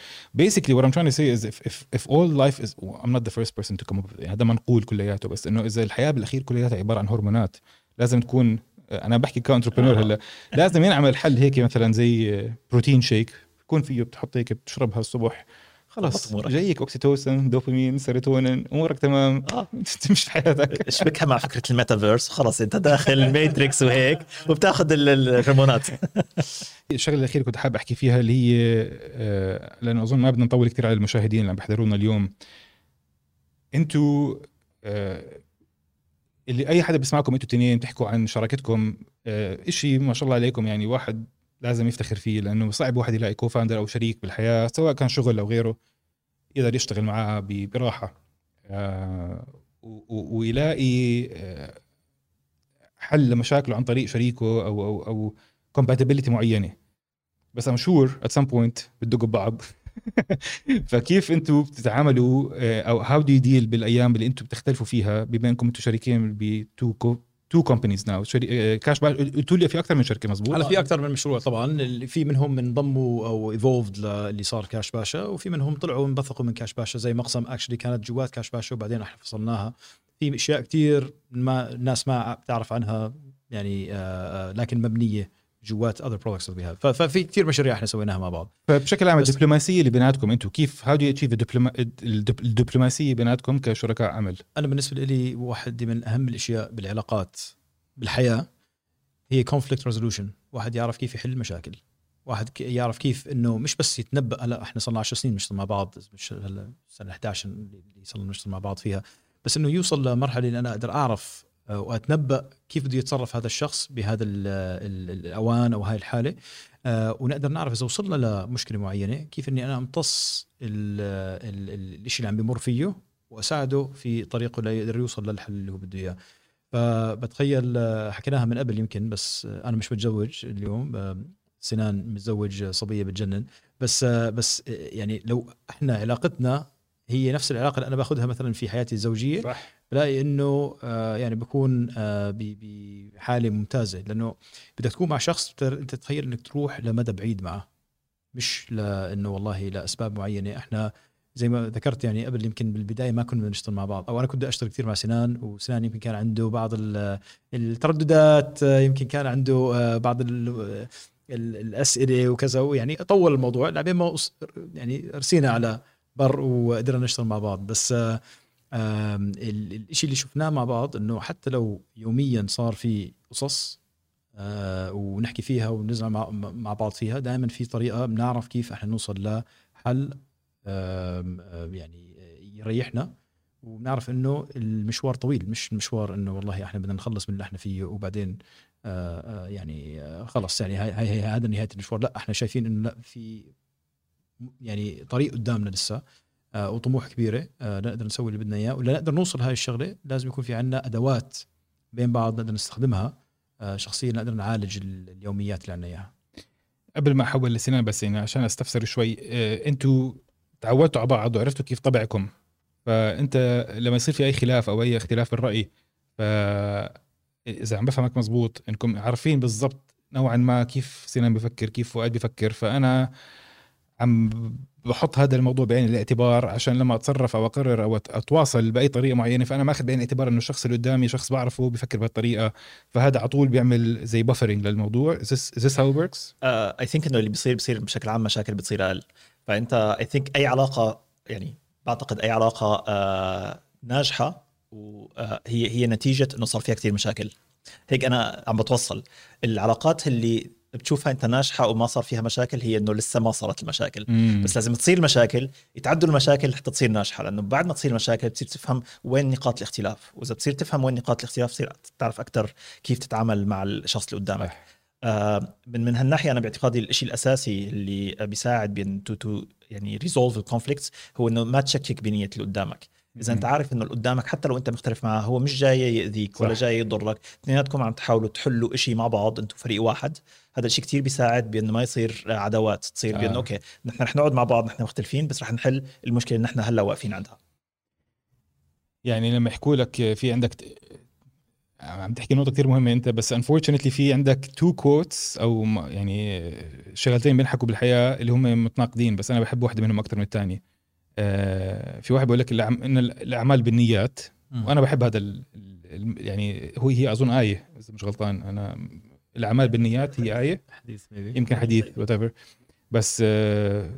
Basically what I'm trying to say is if if if all life is I'm not the first person to come up with it. هذا منقول كلياته بس إنه إذا الحياة بالأخير كلياتها عبارة عن هرمونات. لازم تكون أنا بحكي ك entrepreneur هلا لازم ينعمل حل هيك مثلا زي protein shake يكون فيه بتحط هيك بتشربها الصبح خلص. جايك oxytocin dopamine serotonin أمورك تمام آه. تمشي حياتك اشبكها مع فكرة الميتافيرس خلص أنت داخل matrix وهيك وبتاخذ ال- ال- الهرمونات الشغلة الأخيرة كنت حابب أحكي فيها اللي هي آه، لأنه أظن ما بدنا نطول كثير على المشاهدين اللي عم بيحضرونا اليوم أنتوا آه، اللي أي حدا بيسمعكم أنتوا الاثنين بتحكوا عن شراكتكم آه، إشي ما شاء الله عليكم يعني واحد لازم يفتخر فيه لأنه صعب واحد يلاقي كوفاندر أو شريك بالحياة سواء كان شغل أو غيره يقدر يشتغل معاه براحة. آه، ويلاقي آه، حل لمشاكله عن طريق شريكه أو أو أو compatibility معينة. بس I'm sure at some point بتدقوا ببعض. فكيف أنتم بتتعاملوا آه، أو how do deal بالأيام اللي أنتم بتختلفوا فيها بما انكم أنتم شريكين ب two two companies now كاش باش قلتوا لي في أكثر من شركة مزبوط هلا في أكثر من مشروع طبعا. اللي في منهم انضموا أو evolved اللي صار كاش باشا وفي منهم طلعوا انبثقوا من كاش باشا زي مقسم actually كانت جوات كاش باشا وبعدين إحنا فصلناها. في أشياء كثير ما الناس ما بتعرف عنها يعني آه، آه، لكن مبنية. جوات other products ففي كثير مشاريع إحنا سويناها مع بعض. فبشكل عام الدبلوماسية اللي بيناتكم أنتم كيف how do achieve الدبلوماسية بيناتكم كشركاء عمل؟ أنا بالنسبة لي واحد من أهم الأشياء بالعلاقات بالحياة هي conflict resolution واحد يعرف كيف يحل مشاكل واحد يعرف كيف إنه مش بس يتنبأ هلا إحنا صرنا 10 سنين بنشتغل مع بعض مش هلا سنة 11 اللي صرنا نشتغل مع بعض فيها. بس إنه يوصل لمرحلة اللي أنا أقدر أعرف آه، وأتنبأ كيف بده يتصرف هذا الشخص بهذا ال ال الأوان أو هاي الحالة. آه، ونقدر نعرف إذا وصلنا لمشكلة معينة كيف إني أنا أمتص ال- ال- ال- الشيء اللي عم بمر فيه وأساعده في طريقه ليقدر يوصل للحل اللي هو بده إياه. فبتخيل آه، حكيناها من قبل يمكن بس أنا مش متزوج اليوم. سنان متزوج صبية بتجنن. بس بس يعني لو إحنا علاقتنا هي نفس العلاقة اللي أنا باخذها مثلا في حياتي الزوجية صح. بلاقي إنه آه، يعني بكون آه، بحالة ممتازة. لأنه بدك تكون مع شخص أنت تتخيل إنك تروح لمدى بعيد معه. مش لأنه والله لأسباب معينة. إحنا زي ما ذكرت يعني قبل يمكن بالبداية ما كنا نشتغل مع بعض. أو أنا كنت بدي أشتغل كثير مع سنان وسنان يمكن كان عنده بعض ال- الترددات آه، يمكن كان عنده بعض ال- ال- الأسئلة وكذا. ويعني طول الموضوع لعبين ما يعني رسينا على بر وقدرنا نشتغل مع بعض. بس آه، آم، ال- الاشي اللي شفناه مع بعض انه حتى لو يوميا صار في قصص آه، ونحكي فيها ونزعل مع, بعض فيها دائما في طريقه بنعرف كيف إحنا نوصل لحل آه، يعني يريحنا وبنعرف انه المشوار طويل مش المشوار انه والله إحنا بدنا نخلص من اللي إحنا فيه وبعدين آه، آه، يعني آه، خلص يعني هاي هاي هذا نهايه المشوار لا إحنا شايفين انه لا في يعني طريق قدامنا لسه آه، وطموح كبيرة آه، نقدر نسوي اللي بدنا إياه ولا نقدر نوصل هاي الشغلة لازم يكون في عندنا أدوات بين بعض نقدر نستخدمها آه، شخصيا نقدر نعالج ال- اليوميات اللي عندنا إياها. قبل ما أحول لسنان بس يعني عشان أستفسر شوي آه، أنتوا تعودتوا على بعض وعرفتوا كيف طبعكم. فأنت لما يصير في أي خلاف أو أي اختلاف بالرأي ف إذا عم بفهمك مزبوط إنكم عارفين بالضبط نوعا ما كيف سنان بفكر كيف فؤاد بفكر. فأنا عم بحط هذا الموضوع بعين الاعتبار عشان لما أتصرف أو أقرر أو أتواصل بأي طريقة معينة فأنا ماخذ بعين الاعتبار إنه الشخص اللي قدامي شخص بعرفه بفكر بهالطريقة. فهذا على طول بيعمل زي بفرنج للموضوع. Is this, it works؟ اي ثينك إنه اللي بيصير بيصير بشكل عام مشاكل بتصير أقل. فأنت اي ثينك أي علاقة يعني بعتقد أي علاقة آه ناجحة وهي هي نتيجة إنه صار فيها كثير مشاكل. هيك أنا عم بتوصل. العلاقات اللي بتشوفها انت ناجحة وما صار فيها مشاكل هي إنه لسه ما صارت المشاكل مم. بس لازم تصير المشاكل يتعدوا المشاكل حتى تصير ناجحة لأنه بعد ما تصير المشاكل بتصير تفهم وين نقاط الاختلاف وإذا بتصير تفهم وين نقاط الاختلاف بتصير تعرف أكثر كيف تتعامل مع الشخص اللي قدامك. آه، من من هالناحية أنا باعتقادي الشيء الأساسي اللي بيساعد بين to to يعني resolve ال conflicts هو إنه ما تشكك بنية اللي قدامك إذا أنت عارف إنه اللي قدامك حتى لو أنت مختلف معه هو مش جاي يأذيك ولا. جاي يضرك اثنيناتكم عم تحاولوا تحلوا شيء مع بعض أنتم فريق واحد هذا الشيء كتير بيساعد بانه ما يصير عداوات تصير بانه آه. okay نحن رح نقعد مع بعض نحن مختلفين بس رح نحل المشكلة اللي نحن هلأ واقفين عندها يعني لما يحكوا لك في عندك عم تحكي نقطة كثير مهمة أنت بس unfortunately في عندك two quotes أو يعني شغلتين بينحكوا بالحياة اللي هم متناقضين بس أنا بحب واحدة منهم أكثر من الثانية. آه في واحد بيقول لك إن الأعمال بالنيات وأنا بحب هذا يعني هو هي أظن آية إذا مش غلطان أنا الأعمال بالنيات هي آية. حديث maybe. يمكن حديث whatever. بس آه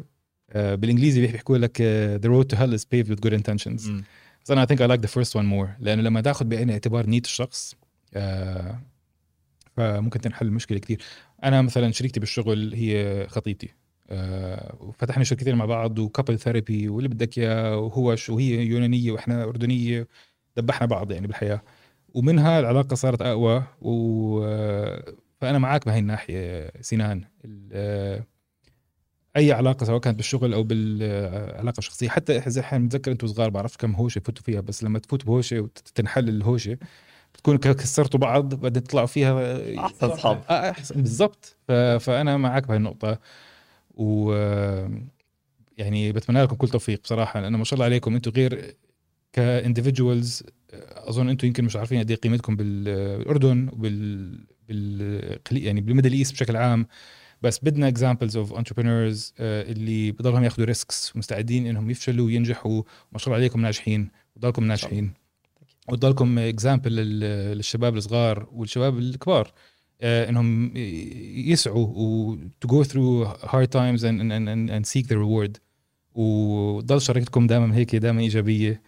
آه بالإنجليزي بيحكوا لك the road to hell is paved with good intentions. بس أنا I think I like the first one more. لأنه لما تاخذ بعين الاعتبار نية الشخص آه فممكن تنحل المشكلة كثير أنا مثلا شريكتي بالشغل هي خطيبتي. آه وفتحنا شركتين مع بعض وكابل ثيرابي واللي بدك إياه وهو شو هي يونانية وإحنا أردنية دبحنا بعض يعني بالحياة. ومنها العلاقة صارت أقوى و فأنا معك بهي الناحية سنان ال- أي علاقة سواء كانت بالشغل أو بالعلاقة الشخصية حتى اذا إحنا متذكر أنتم صغار بعرفش كم هوشة فتوا فيها بس لما تفوت بهوشة وتنحل الهوشة بتكون كسرتوا بعض بعدين تطلعوا فيها أحسن اصحاب آه، أحسن بالضبط. فأنا معك بهي النقطة. و يعني بتمنى لكم كل توفيق بصراحة لأنه ما شاء الله عليكم أنتم غير ك individuals أظن أنتم يمكن مش عارفين قد إيه قيمتكم بال- بالأردن وبال بال يعني بالميدل إيست بشكل عام. بس بدنا examples of entrepreneurs اللي بضلهم ياخذوا risks مستعدين إنهم يفشلوا وينجحوا. ما شاء الله عليكم ناجحين وضلكم ناجحين. وتضلكم example للشباب الصغار والشباب الكبار آه، إنهم يسعوا و to go through hard times and, and, and, and seek the reward. وضل شركتكم دائما هيك دائما إيجابية.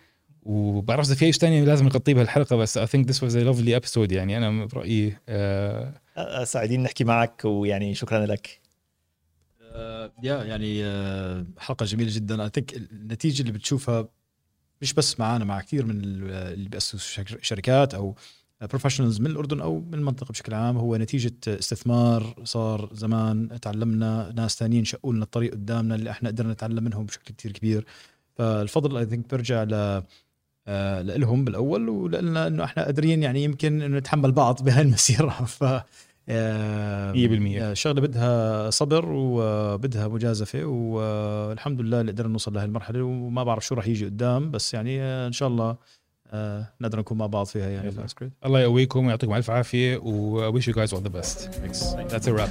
وبعرف إذا في شيء ثاني لازم نغطيه بهالحلقة بس I think this was a lovely episode يعني. أنا برأيي آه آه، سعيدين نحكي معك ويعني شكرا لك. آه، يا يعني آه، حلقة جميلة جدا. اي ثينك النتيجة اللي بتشوفها مش بس معنا مع كثير من ال- اللي بيأسسوا شك- شركات أو professionals من الأردن أو من المنطقة بشكل عام. هو نتيجة استثمار صار زمان تعلمنا ناس ثانيين شقوا لنا الطريق قدامنا اللي إحنا قدرنا نتعلم منهم بشكل كثير كبير. فالفضل I think بيرجع ل آه، لهم بالأول ولنا إنه إحنا قادرين يعني يمكن إنه نتحمل بعض بهاي المسيره ف آه، 100%. آه، شغلة بدها صبر وبدها مجازفة والحمد لله اللي قدرنا نوصل لهي المرحله وما بعرف شو راح يجي قدام بس يعني آه، إن شاء الله آه، نقدر نكون مع بعض فيها يعني يلا. That's great. الله يقويكم ويعطيكم ألف عافية و I wish you guys all the best Thanks. that's a wrap